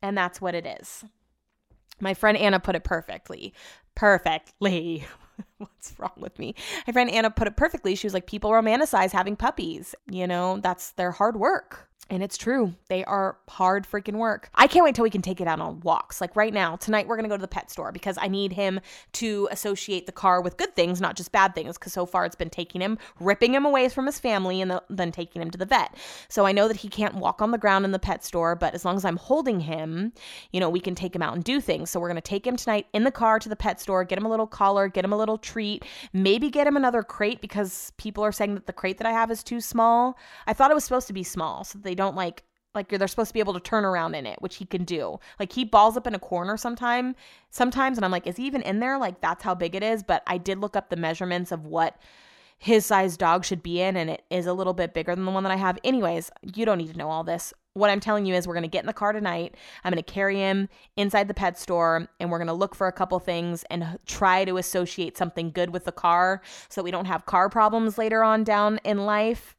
And that's what it is. My friend Anna put it perfectly. Perfectly. What's wrong with me? My friend Anna put it perfectly. She was like, people romanticize having puppies. You know, that's their hard work. And it's true. They are hard freaking work. I can't wait till we can take it out on walks. Like right now, tonight we're going to go to the pet store because I need him to associate the car with good things, not just bad things. Because so far it's been taking him, ripping him away from his family, and the, then taking him to the vet. So I know that he can't walk on the ground in the pet store, but as long as I'm holding him, you know, we can take him out and do things. So we're going to take him tonight in the car to the pet store, get him a little collar, get him a little treat, maybe get him another crate because people are saying that the crate that I have is too small. I thought it was supposed to be small so they don't like like they're supposed to be able to turn around in it, which he can do. Like he balls up in a corner sometime sometimes and I'm like, is he even in there? Like that's how big it is. But I did look up the measurements of what his size dog should be in, and it is a little bit bigger than the one that I have. Anyways, you don't need to know all this. What I'm telling you is we're gonna get in the car tonight. I'm gonna carry him inside the pet store and we're gonna look for a couple things and try to associate something good with the car so we don't have car problems later on down in life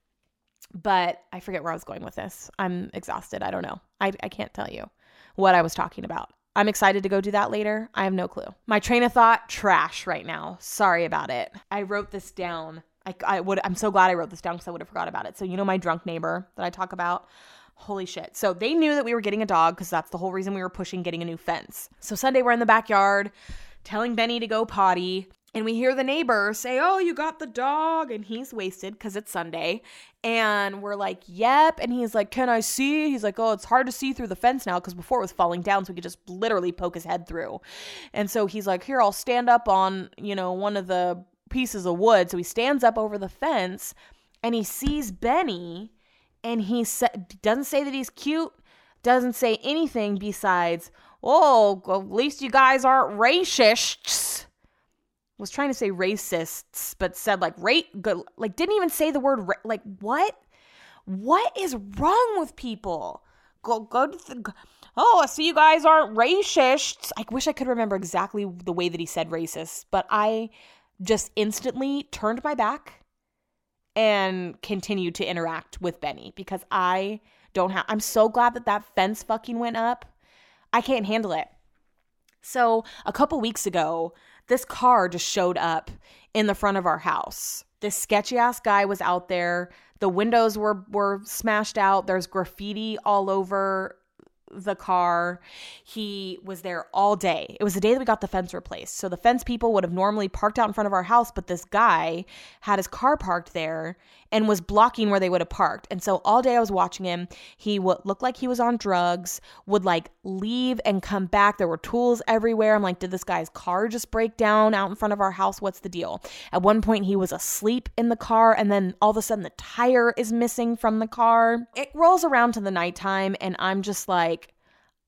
but I forget where I was going with this. I'm exhausted. I don't know. I, I can't tell you what I was talking about. I'm excited to go do that later. I have no clue. My train of thought, trash right now. Sorry about it. I wrote this down. I, I would. I'm so glad I wrote this down because I would have forgot about it. So you know my drunk neighbor that I talk about. Holy shit. So they knew that we were getting a dog because that's the whole reason we were pushing getting a new fence. So Sunday we're in the backyard telling Benny to go potty. And we hear the neighbor say, Oh, you got the dog. And he's wasted because it's Sunday. And we're like, Yep. And he's like, Can I see? He's like, Oh, it's hard to see through the fence now because before it was falling down. So we could just literally poke his head through. And so he's like, Here, I'll stand up on, you know, one of the pieces of wood. So he stands up over the fence and he sees Benny and he sa- doesn't say that he's cute, doesn't say anything besides, Oh, at least you guys aren't racists was trying to say racists, but said like rate, like didn't even say the word ra- like what? What is wrong with people? Go go to the, oh, I see you guys aren't racists. I wish I could remember exactly the way that he said racist, but I just instantly turned my back and continued to interact with Benny because I don't have. I'm so glad that that fence fucking went up. I can't handle it. So a couple weeks ago, this car just showed up in the front of our house. This sketchy ass guy was out there. The windows were were smashed out. There's graffiti all over the car. He was there all day. It was the day that we got the fence replaced. So the fence people would have normally parked out in front of our house, but this guy had his car parked there and was blocking where they would have parked. And so all day I was watching him. He would look like he was on drugs, would like leave and come back. There were tools everywhere. I'm like, did this guy's car just break down out in front of our house? What's the deal? At one point, he was asleep in the car, and then all of a sudden, the tire is missing from the car. It rolls around to the nighttime, and I'm just like,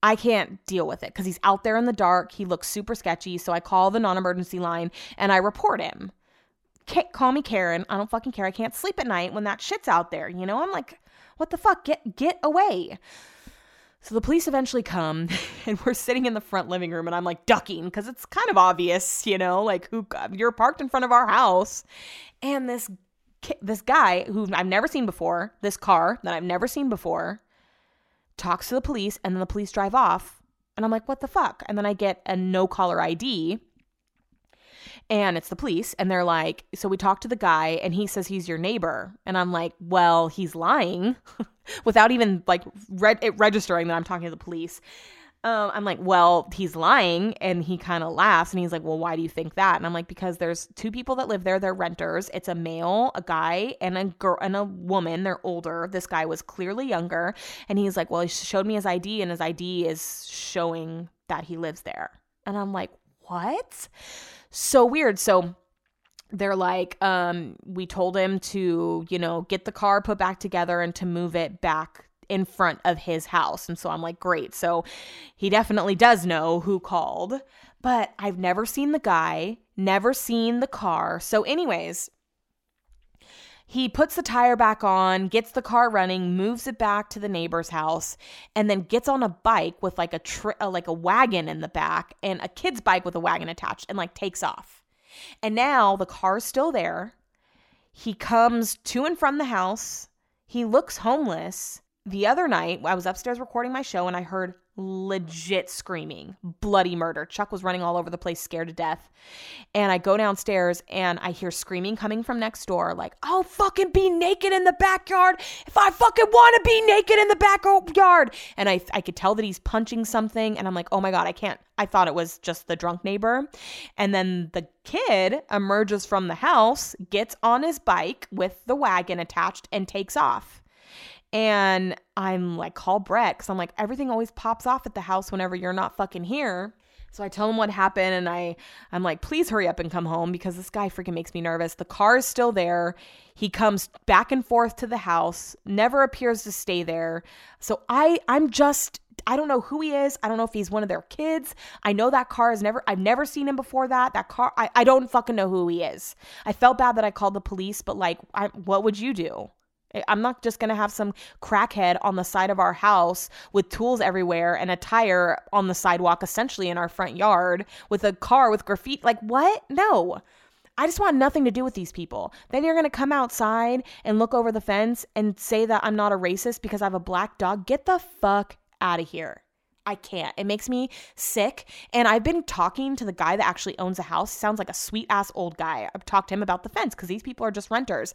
I can't deal with it because he's out there in the dark. He looks super sketchy. So I call the non emergency line and I report him. Call me Karen. I don't fucking care. I can't sleep at night when that shit's out there. You know, I'm like, what the fuck? Get get away. So the police eventually come and we're sitting in the front living room and I'm like ducking because it's kind of obvious, you know, like who you're parked in front of our house. And this this guy who I've never seen before, this car that I've never seen before, talks to the police, and then the police drive off. And I'm like, what the fuck? And then I get a no caller ID and it's the police and they're like so we talked to the guy and he says he's your neighbor and i'm like well he's lying without even like registering that i'm talking to the police um, I'm like, well, he's lying. And he kind of laughs and he's like, well, why do you think that? And I'm like, because there's two people that live there. They're renters. It's a male, a guy, and a girl and a woman. They're older. This guy was clearly younger. And he's like, well, he showed me his ID and his ID is showing that he lives there. And I'm like, what? So weird. So they're like um we told him to you know get the car put back together and to move it back in front of his house. And so I'm like, great. So he definitely does know who called, but I've never seen the guy, never seen the car. So, anyways, he puts the tire back on, gets the car running, moves it back to the neighbor's house, and then gets on a bike with like a tri- uh, like a wagon in the back and a kid's bike with a wagon attached and like takes off. And now the car's still there. He comes to and from the house. He looks homeless the other night, I was upstairs recording my show and I heard legit screaming, bloody murder. Chuck was running all over the place, scared to death. And I go downstairs and I hear screaming coming from next door, like, I'll fucking be naked in the backyard if I fucking want to be naked in the backyard. And I, I could tell that he's punching something. And I'm like, oh my God, I can't. I thought it was just the drunk neighbor. And then the kid emerges from the house, gets on his bike with the wagon attached, and takes off. And I'm like, call Brett. Cause I'm like, everything always pops off at the house whenever you're not fucking here. So I tell him what happened and I I'm like, please hurry up and come home because this guy freaking makes me nervous. The car is still there. He comes back and forth to the house, never appears to stay there. So I I'm just I don't know who he is. I don't know if he's one of their kids. I know that car is never I've never seen him before that. That car I, I don't fucking know who he is. I felt bad that I called the police, but like I, what would you do? I'm not just going to have some crackhead on the side of our house with tools everywhere and a tire on the sidewalk, essentially in our front yard, with a car with graffiti. Like, what? No. I just want nothing to do with these people. Then you're going to come outside and look over the fence and say that I'm not a racist because I have a black dog. Get the fuck out of here. I can't. It makes me sick. And I've been talking to the guy that actually owns the house. He Sounds like a sweet ass old guy. I've talked to him about the fence because these people are just renters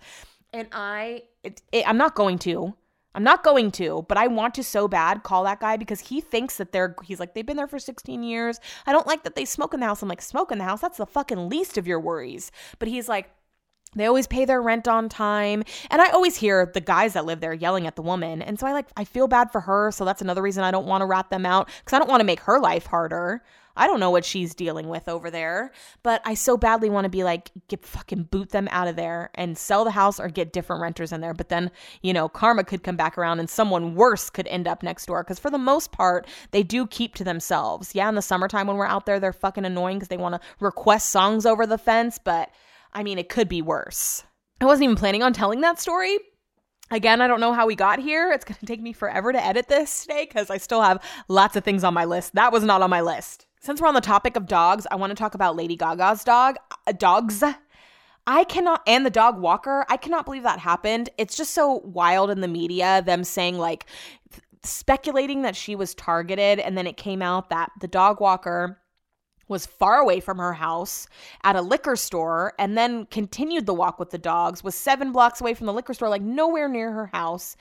and I, it, it, I'm not going to. I'm not going to, but I want to so bad call that guy because he thinks that they're, he's like, they've been there for 16 years. I don't like that they smoke in the house. I'm like, smoke in the house? That's the fucking least of your worries. But he's like, they always pay their rent on time. And I always hear the guys that live there yelling at the woman. And so I like, I feel bad for her. So that's another reason I don't want to rat them out because I don't want to make her life harder. I don't know what she's dealing with over there, but I so badly want to be like, get fucking boot them out of there and sell the house or get different renters in there. But then, you know, karma could come back around and someone worse could end up next door. Cause for the most part, they do keep to themselves. Yeah, in the summertime when we're out there, they're fucking annoying because they want to request songs over the fence. But I mean, it could be worse. I wasn't even planning on telling that story, Again, I don't know how we got here. It's going to take me forever to edit this today because I still have lots of things on my list. That was not on my list. Since we're on the topic of dogs, I want to talk about Lady Gaga's dog, uh, dogs. I cannot, and the dog walker, I cannot believe that happened. It's just so wild in the media, them saying like, speculating that she was targeted, and then it came out that the dog walker was far away from her house at a liquor store and then continued the walk with the dogs was 7 blocks away from the liquor store like nowhere near her house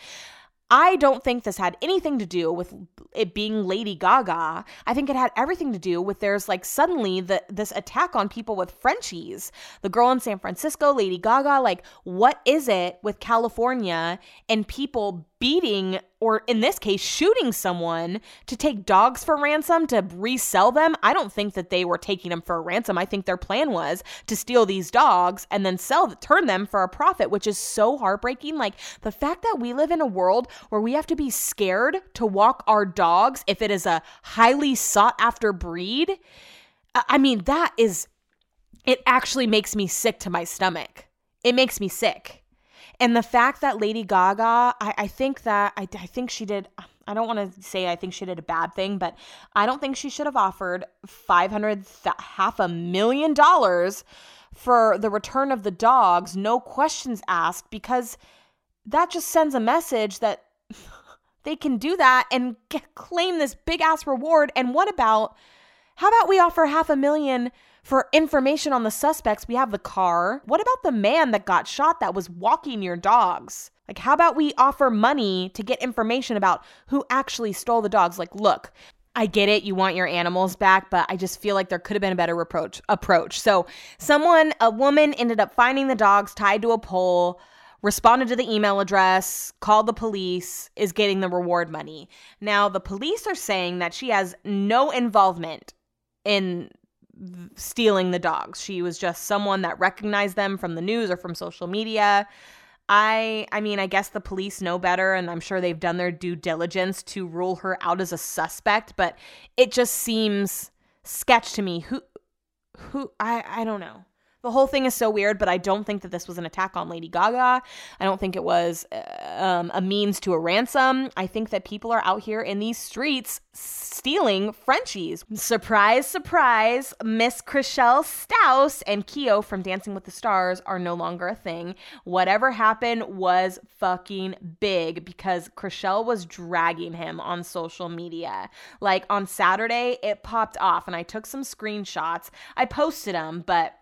I don't think this had anything to do with it being Lady Gaga. I think it had everything to do with there's like suddenly the this attack on people with Frenchies. The girl in San Francisco, Lady Gaga, like what is it with California and people beating or in this case shooting someone to take dogs for ransom to resell them. I don't think that they were taking them for a ransom. I think their plan was to steal these dogs and then sell turn them for a profit which is so heartbreaking. Like the fact that we live in a world where we have to be scared to walk our dogs if it is a highly sought after breed i mean that is it actually makes me sick to my stomach. It makes me sick and the fact that Lady Gaga, I, I think that I, I think she did. I don't want to say I think she did a bad thing, but I don't think she should have offered five hundred half a million dollars for the return of the dogs, no questions asked, because that just sends a message that they can do that and get, claim this big ass reward. And what about, how about we offer half a million for information on the suspects? We have the car. What about the man that got shot that was walking your dogs? Like, how about we offer money to get information about who actually stole the dogs? Like, look, I get it, you want your animals back, but I just feel like there could have been a better approach. Approach. So, someone, a woman, ended up finding the dogs tied to a pole responded to the email address, called the police, is getting the reward money. Now, the police are saying that she has no involvement in stealing the dogs. She was just someone that recognized them from the news or from social media. I I mean, I guess the police know better and I'm sure they've done their due diligence to rule her out as a suspect, but it just seems sketch to me. Who who I I don't know. The whole thing is so weird, but I don't think that this was an attack on Lady Gaga. I don't think it was uh, um, a means to a ransom. I think that people are out here in these streets stealing Frenchies. Surprise, surprise, Miss Chrishell Stause and Keo from Dancing with the Stars are no longer a thing. Whatever happened was fucking big because Chrishell was dragging him on social media. Like on Saturday, it popped off and I took some screenshots. I posted them, but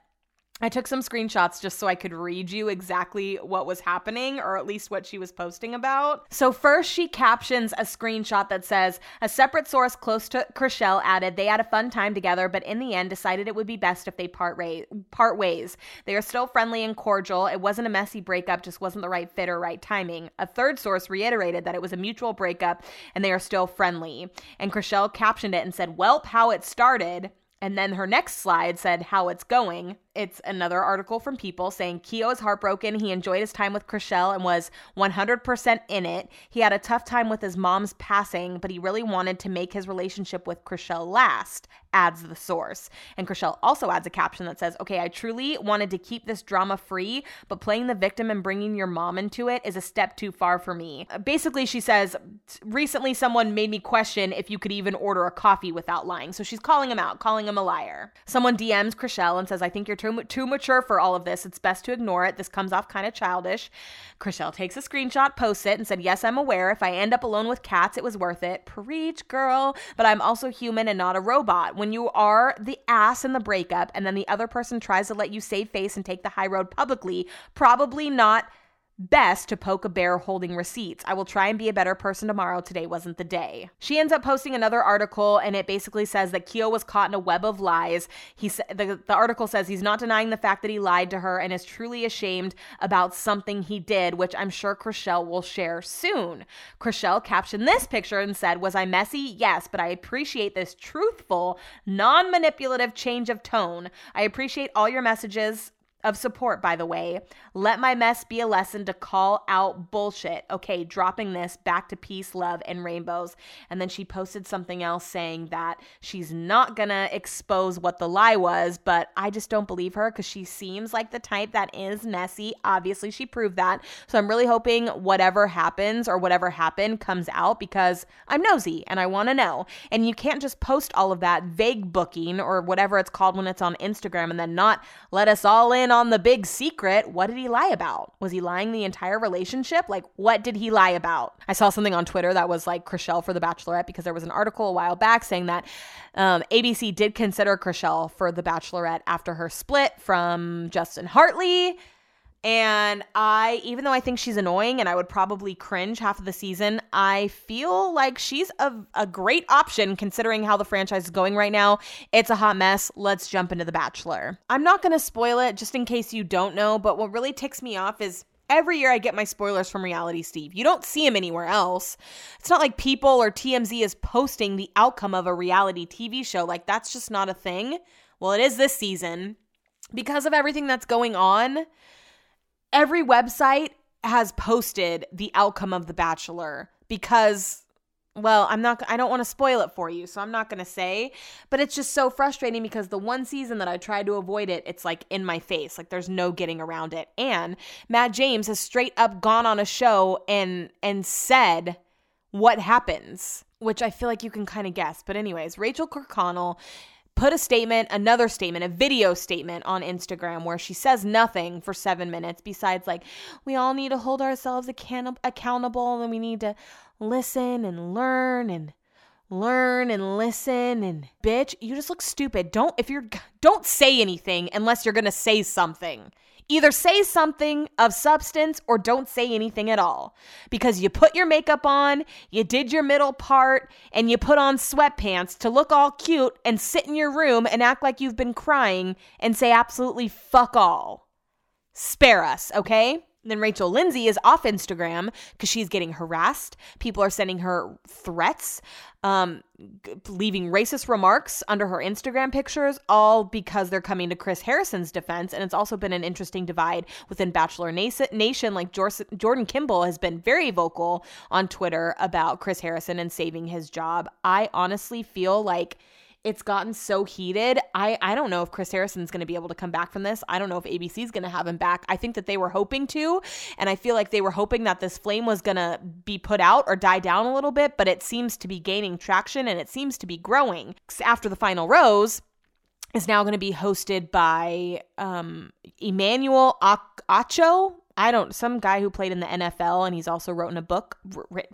I took some screenshots just so I could read you exactly what was happening, or at least what she was posting about. So, first, she captions a screenshot that says, A separate source close to Chrishell added, They had a fun time together, but in the end decided it would be best if they part, ra- part ways. They are still friendly and cordial. It wasn't a messy breakup, just wasn't the right fit or right timing. A third source reiterated that it was a mutual breakup and they are still friendly. And Chrishell captioned it and said, Welp, how it started. And then her next slide said how it's going. It's another article from People saying Keo is heartbroken. He enjoyed his time with Chrishell and was 100% in it. He had a tough time with his mom's passing, but he really wanted to make his relationship with Chrishell last, adds the source. And Chrishell also adds a caption that says, Okay, I truly wanted to keep this drama free, but playing the victim and bringing your mom into it is a step too far for me. Basically, she says, Recently, someone made me question if you could even order a coffee without lying. So she's calling him out, calling him a liar. Someone DMs Chrishell and says, I think you're too, too mature for all of this. It's best to ignore it. This comes off kind of childish. Chrishell takes a screenshot, posts it, and said, Yes, I'm aware. If I end up alone with cats, it was worth it. Preach, girl. But I'm also human and not a robot. When you are the ass in the breakup and then the other person tries to let you save face and take the high road publicly, probably not best to poke a bear holding receipts. I will try and be a better person tomorrow. Today wasn't the day. She ends up posting another article and it basically says that Keo was caught in a web of lies. He the, the article says he's not denying the fact that he lied to her and is truly ashamed about something he did, which I'm sure Chrishell will share soon. Chrishell captioned this picture and said, "Was I messy? Yes, but I appreciate this truthful, non-manipulative change of tone. I appreciate all your messages of support, by the way. Let my mess be a lesson to call out bullshit. Okay, dropping this back to peace, love, and rainbows. And then she posted something else saying that she's not gonna expose what the lie was, but I just don't believe her because she seems like the type that is messy. Obviously, she proved that. So I'm really hoping whatever happens or whatever happened comes out because I'm nosy and I wanna know. And you can't just post all of that vague booking or whatever it's called when it's on Instagram and then not let us all in on the big secret. What did he lie about? Was he lying the entire relationship? Like, what did he lie about? I saw something on Twitter that was like Chrishell for The Bachelorette because there was an article a while back saying that um, ABC did consider Chrishell for The Bachelorette after her split from Justin Hartley. And I, even though I think she's annoying and I would probably cringe half of the season, I feel like she's a, a great option considering how the franchise is going right now. It's a hot mess. Let's jump into The Bachelor. I'm not going to spoil it just in case you don't know, but what really ticks me off is Every year I get my spoilers from Reality Steve. You don't see him anywhere else. It's not like people or TMZ is posting the outcome of a reality TV show. Like, that's just not a thing. Well, it is this season. Because of everything that's going on, every website has posted the outcome of The Bachelor because well, I'm not I don't want to spoil it for you, so I'm not going to say, but it's just so frustrating because the one season that I tried to avoid it, it's like in my face. Like there's no getting around it. And Matt James has straight up gone on a show and and said what happens, which I feel like you can kind of guess. But anyways, Rachel Kirkconnell put a statement, another statement, a video statement on Instagram where she says nothing for seven minutes besides, like, we all need to hold ourselves account- accountable and we need to listen and learn and learn and listen and bitch you just look stupid. Don't if you're don't say anything unless you're gonna say something Either say something of substance or don't say anything at all. Because you put your makeup on, you did your middle part, and you put on sweatpants to look all cute and sit in your room and act like you've been crying and say absolutely fuck all. Spare us, okay? Then Rachel Lindsay is off Instagram because she's getting harassed. People are sending her threats, um, leaving racist remarks under her Instagram pictures, all because they're coming to Chris Harrison's defense. And it's also been an interesting divide within Bachelor Nation. Like Jordan Kimball has been very vocal on Twitter about Chris Harrison and saving his job. I honestly feel like it's gotten so heated. I I don't know if Chris Harrison's going to be able to come back from this. I don't know if ABC's going to have him back. I think that they were hoping to, and I feel like they were hoping that this flame was going to be put out or die down a little bit, but it seems to be gaining traction and it seems to be growing. After the final rose, is now going to be hosted by um, Emmanuel Acho. I don't some guy who played in the NFL and he's also wrote in a book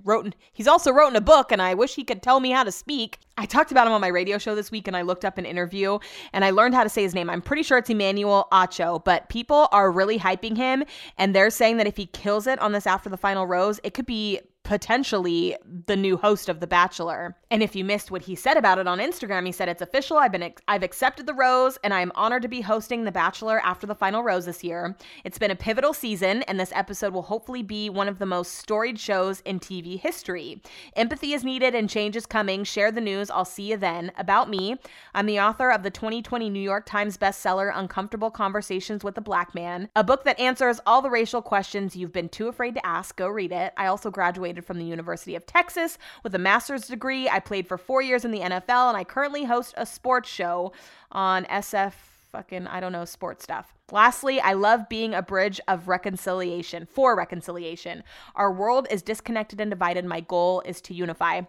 wrote in, he's also wrote in a book and I wish he could tell me how to speak. I talked about him on my radio show this week and I looked up an interview and I learned how to say his name. I'm pretty sure it's Emmanuel Acho, but people are really hyping him and they're saying that if he kills it on this after the final rose, it could be potentially the new host of The Bachelor. And if you missed what he said about it on Instagram, he said it's official. I've been I've accepted the rose and I am honored to be hosting The Bachelor after the final rose this year. It's been a pivotal season and this episode will hopefully be one of the most storied shows in TV history. Empathy is needed and change is coming. Share the news. I'll see you then. About me, I'm the author of the 2020 New York Times bestseller Uncomfortable Conversations with a Black Man, a book that answers all the racial questions you've been too afraid to ask. Go read it. I also graduated graduated from the University of Texas with a master's degree. I played for four years in the NFL, and I currently host a sports show on SF fucking, I don't know, sports stuff. Lastly, I love being a bridge of reconciliation for reconciliation. Our world is disconnected and divided. My goal is to unify.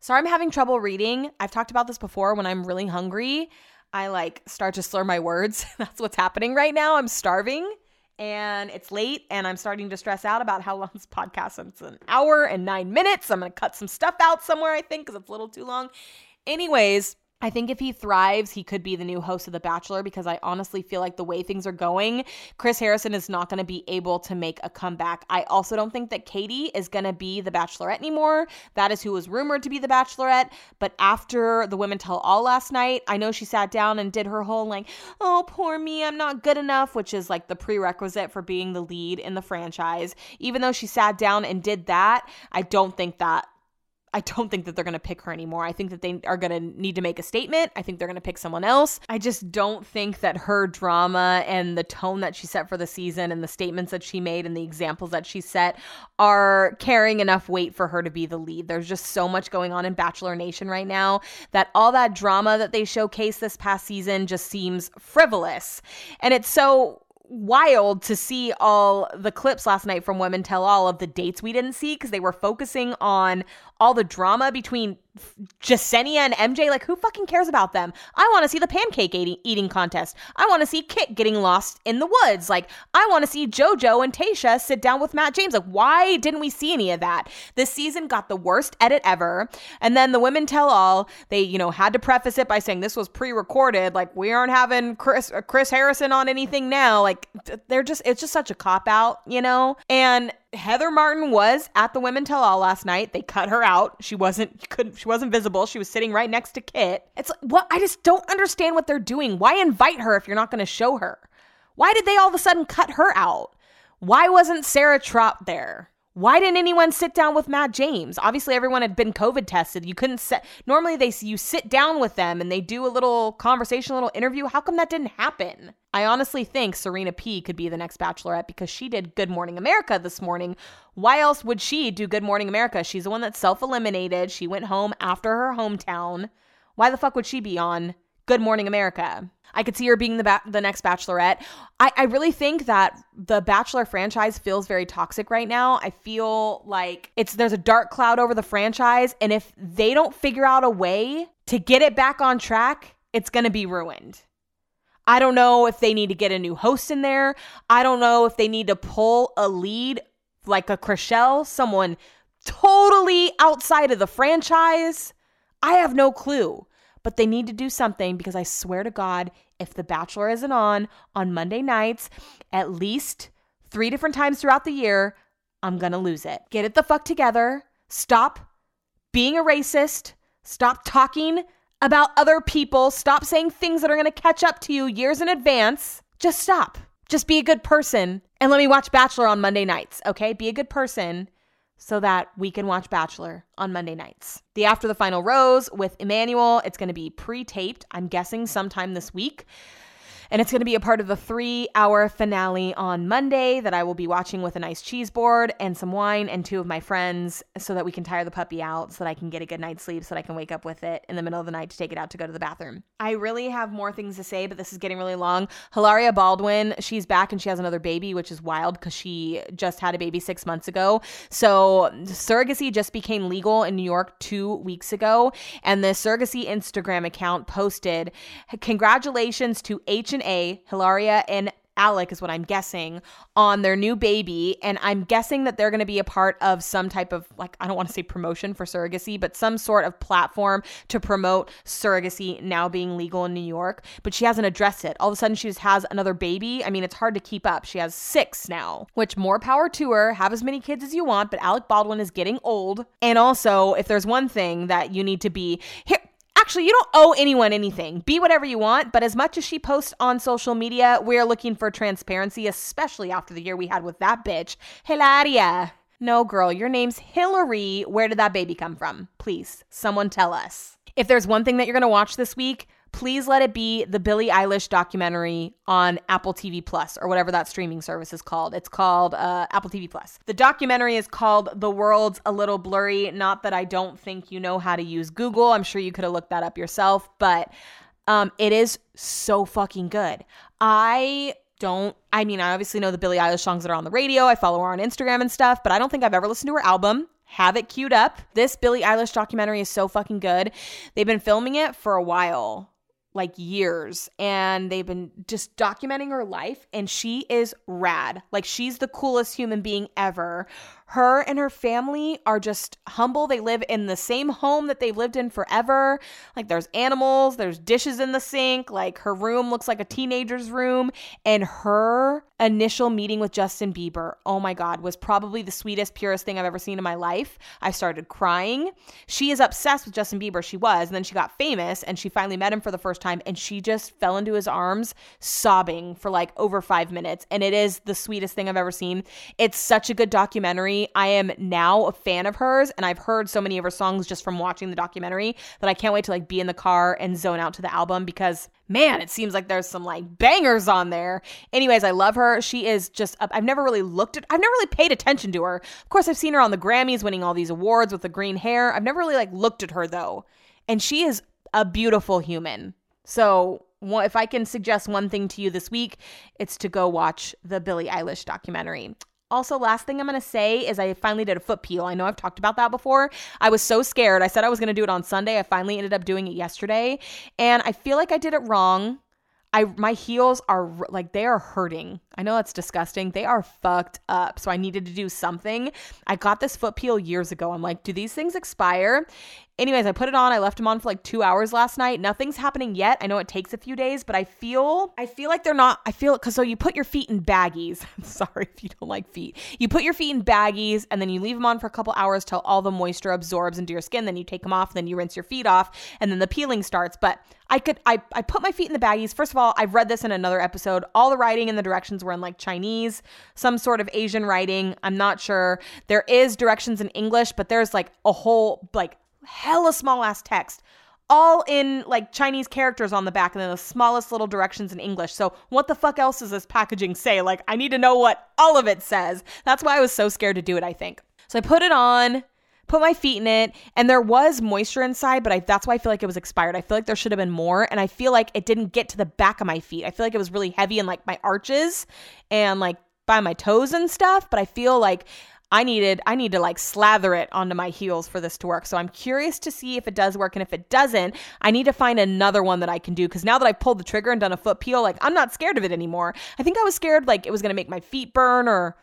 Sorry, I'm having trouble reading. I've talked about this before when I'm really hungry. I like start to slur my words. That's what's happening right now. I'm starving and it's late and I'm starting to stress out about how long this podcast is. It's an hour and nine minutes. I'm going to cut some stuff out somewhere, I think, because it's a little too long. Anyways, I think if he thrives, he could be the new host of The Bachelor because I honestly feel like the way things are going, Chris Harrison is not going to be able to make a comeback. I also don't think that Katie is going to be the Bachelorette anymore. That is who was rumored to be the Bachelorette. But after the Women Tell All last night, I know she sat down and did her whole, like, oh, poor me, I'm not good enough, which is like the prerequisite for being the lead in the franchise. Even though she sat down and did that, I don't think that I don't think that they're going to pick her anymore. I think that they are going to need to make a statement. I think they're going to pick someone else. I just don't think that her drama and the tone that she set for the season and the statements that she made and the examples that she set are carrying enough weight for her to be the lead. There's just so much going on in Bachelor Nation right now that all that drama that they showcased this past season just seems frivolous. And it's so wild to see all the clips last night from Women Tell All of the dates we didn't see because they were focusing on all the drama between Jessenia and MJ, like, who fucking cares about them? I want to see the pancake eating, eating contest. I want to see Kit getting lost in the woods. Like, I want to see JoJo and Tasha sit down with Matt James. Like, why didn't we see any of that? This season got the worst edit ever. And then the women tell all, they, you know, had to preface it by saying this was pre recorded. Like, we aren't having Chris, Chris Harrison on anything now. Like, they're just, it's just such a cop out, you know? And Heather Martin was at the Women Tell All last night. They cut her out. She wasn't couldn't she wasn't visible. She was sitting right next to Kit. It's like what I just don't understand what they're doing. Why invite her if you're not going to show her? Why did they all of a sudden cut her out? Why wasn't Sarah Trott there? Why didn't anyone sit down with Matt James? Obviously, everyone had been COVID tested. You couldn't sit. Normally, they you sit down with them and they do a little conversation, a little interview. How come that didn't happen? I honestly think Serena P could be the next Bachelorette because she did Good Morning America this morning. Why else would she do Good Morning America? She's the one that self eliminated. She went home after her hometown. Why the fuck would she be on Good Morning America? I could see her being the ba- the next Bachelorette. I, I really think that the Bachelor franchise feels very toxic right now. I feel like it's there's a dark cloud over the franchise, and if they don't figure out a way to get it back on track, it's going to be ruined. I don't know if they need to get a new host in there. I don't know if they need to pull a lead like a Chrishell, someone totally outside of the franchise. I have no clue. But they need to do something because I swear to God, if The Bachelor isn't on on Monday nights, at least three different times throughout the year, I'm to lose it. Get it the fuck together. Stop being a racist. Stop talking about other people. Stop saying things that are to catch up to you years in advance. Just stop. Just be a good person and let me watch Bachelor on Monday nights, okay? Be a good person so that we can watch Bachelor on Monday nights. The After the Final Rose with Emmanuel, it's going to be pre taped, I'm guessing sometime this week. And it's going to be a part of the three hour finale on Monday that I will be watching with a nice cheese board and some wine and two of my friends so that we can tire the puppy out so that I can get a good night's sleep so that I can wake up with it in the middle of the night to take it out to go to the bathroom. I really have more things to say, but this is getting really long. Hilaria Baldwin, she's back and she has another baby, which is wild because she just had a baby six months ago. So surrogacy just became legal in New York two weeks ago. And the surrogacy Instagram account posted, Congratulations to H and A, Hilaria and Alec is what I'm guessing on their new baby. And I'm guessing that they're going to be a part of some type of, like, I don't want to say promotion for surrogacy, but some sort of platform to promote surrogacy now being legal in New York. But she hasn't addressed it. All of a sudden, she just has another baby. I mean, it's hard to keep up. She has six now, which more power to her. Have as many kids as you want, but Alec Baldwin is getting old. And also, if there's one thing that you need to be, Actually, you don't owe anyone anything. Be whatever you want, but as much as she posts on social media, we're looking for transparency, especially after the year we had with that bitch, Hilaria. No, girl, your name's Hillary. Where did that baby come from? Please, someone tell us. If there's one thing that you're gonna watch this week, please let it be the Billie Eilish documentary on Apple TV Plus or whatever that streaming service is called. It's called uh, Apple TV Plus. The documentary is called The World's a Little Blurry. Not that I don't think you know how to use Google. I'm sure you could have looked that up yourself, but um, it is so fucking good. I don't I mean I obviously know the Billie Eilish songs that are on the radio. I follow her on Instagram and stuff, but I don't think I've ever listened to her album have it queued up. This Billie Eilish documentary is so fucking good. They've been filming it for a while like years and they've been just documenting her life and she is rad. Like she's the coolest human being ever her and her family are just humble. They live in the same home that they've lived in forever. Like there's animals, there's dishes in the sink. Like her room looks like a teenager's room. And her initial meeting with Justin Bieber, oh my God, was probably the sweetest, purest thing I've ever seen in my life. I started crying. She is obsessed with Justin Bieber. She was. And then she got famous and she finally met him for the first time. And she just fell into his arms, sobbing for like over five minutes. And it is the sweetest thing I've ever seen. It's such a good documentary. I am now a fan of hers and I've heard so many of her songs just from watching the documentary that I can't wait to like be in the car and zone out to the album because man, it seems like there's some like bangers on there. Anyways, I love her. She is just I've never really looked at I've never really paid attention to her. Of course, I've seen her on the Grammys winning all these awards with the green hair. I've never really like looked at her though. And she is a beautiful human. So, if I can suggest one thing to you this week, it's to go watch the Billie Eilish documentary. Also, last thing I'm to say is I finally did a foot peel. I know I've talked about that before. I was so scared. I said I was to do it on Sunday. I finally ended up doing it yesterday. And I feel like I did it wrong. I my heels are like they are hurting. I know that's disgusting. They are fucked up. So I needed to do something. I got this foot peel years ago. I'm like, do these things expire? Anyways, I put it on. I left them on for like 2 hours last night. Nothing's happening yet. I know it takes a few days, but I feel I feel like they're not I feel cuz so you put your feet in baggies. sorry if you don't like feet. You put your feet in baggies and then you leave them on for a couple hours till all the moisture absorbs into your skin, then you take them off, then you rinse your feet off, and then the peeling starts. But I could I I put my feet in the baggies. First of all, I've read this in another episode. All the writing and the directions were in like Chinese, some sort of Asian writing. I'm not sure. There is directions in English, but there's like a whole like hella small ass text all in like Chinese characters on the back and then the smallest little directions in English. So, what the fuck else does this packaging say? Like, I need to know what all of it says. That's why I was so scared to do it, I think. So, I put it on, put my feet in it, and there was moisture inside, but I, that's why I feel like it was expired. I feel like there should have been more, and I feel like it didn't get to the back of my feet. I feel like it was really heavy in like my arches and like by my toes and stuff, but I feel like I needed I need to like slather it onto my heels for this to work. So I'm curious to see if it does work and if it doesn't, I need to find another one that I can do cuz now that I've pulled the trigger and done a foot peel, like I'm not scared of it anymore. I think I was scared like it was going to make my feet burn or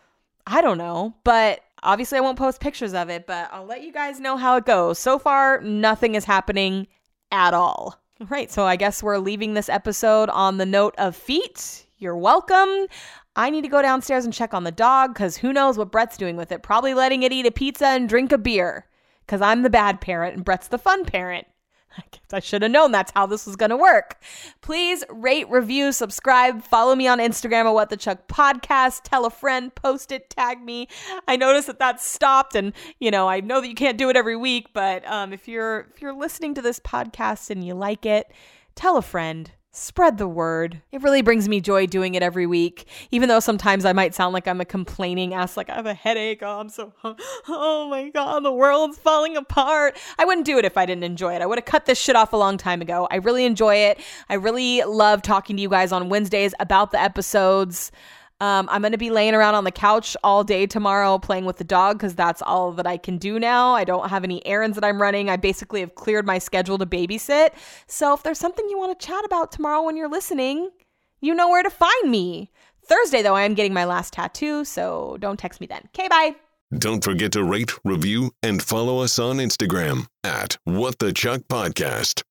I don't know, but obviously I won't post pictures of it, but I'll let you guys know how it goes. So far, nothing is happening at all. Right, so I guess we're leaving this episode on the note of feet. You're welcome. I need to go downstairs and check on the dog because who knows what Brett's doing with it. Probably letting it eat a pizza and drink a beer because I'm the bad parent and Brett's the fun parent. I I should have known that's how this was going to work. Please rate, review, subscribe, follow me on Instagram at What the Chuck Podcast. Tell a friend, post it, tag me. I noticed that that stopped, and you know I know that you can't do it every week, but um, if you're if you're listening to this podcast and you like it, tell a friend Spread the word. It really brings me joy doing it every week, even though sometimes I might sound like I'm a complaining ass, like I have a headache. Oh, I'm so, oh my God, the world's falling apart. I wouldn't do it if I didn't enjoy it. I would have cut this shit off a long time ago. I really enjoy it. I really love talking to you guys on Wednesdays about the episodes. Um, I'm going to be laying around on the couch all day tomorrow playing with the dog because that's all that I can do now. I don't have any errands that I'm running. I basically have cleared my schedule to babysit. So if there's something you want to chat about tomorrow when you're listening, you know where to find me. Thursday, though, I am getting my last tattoo, so don't text me then. Okay, bye. Don't forget to rate, review, and follow us on Instagram at What the Chuck Podcast.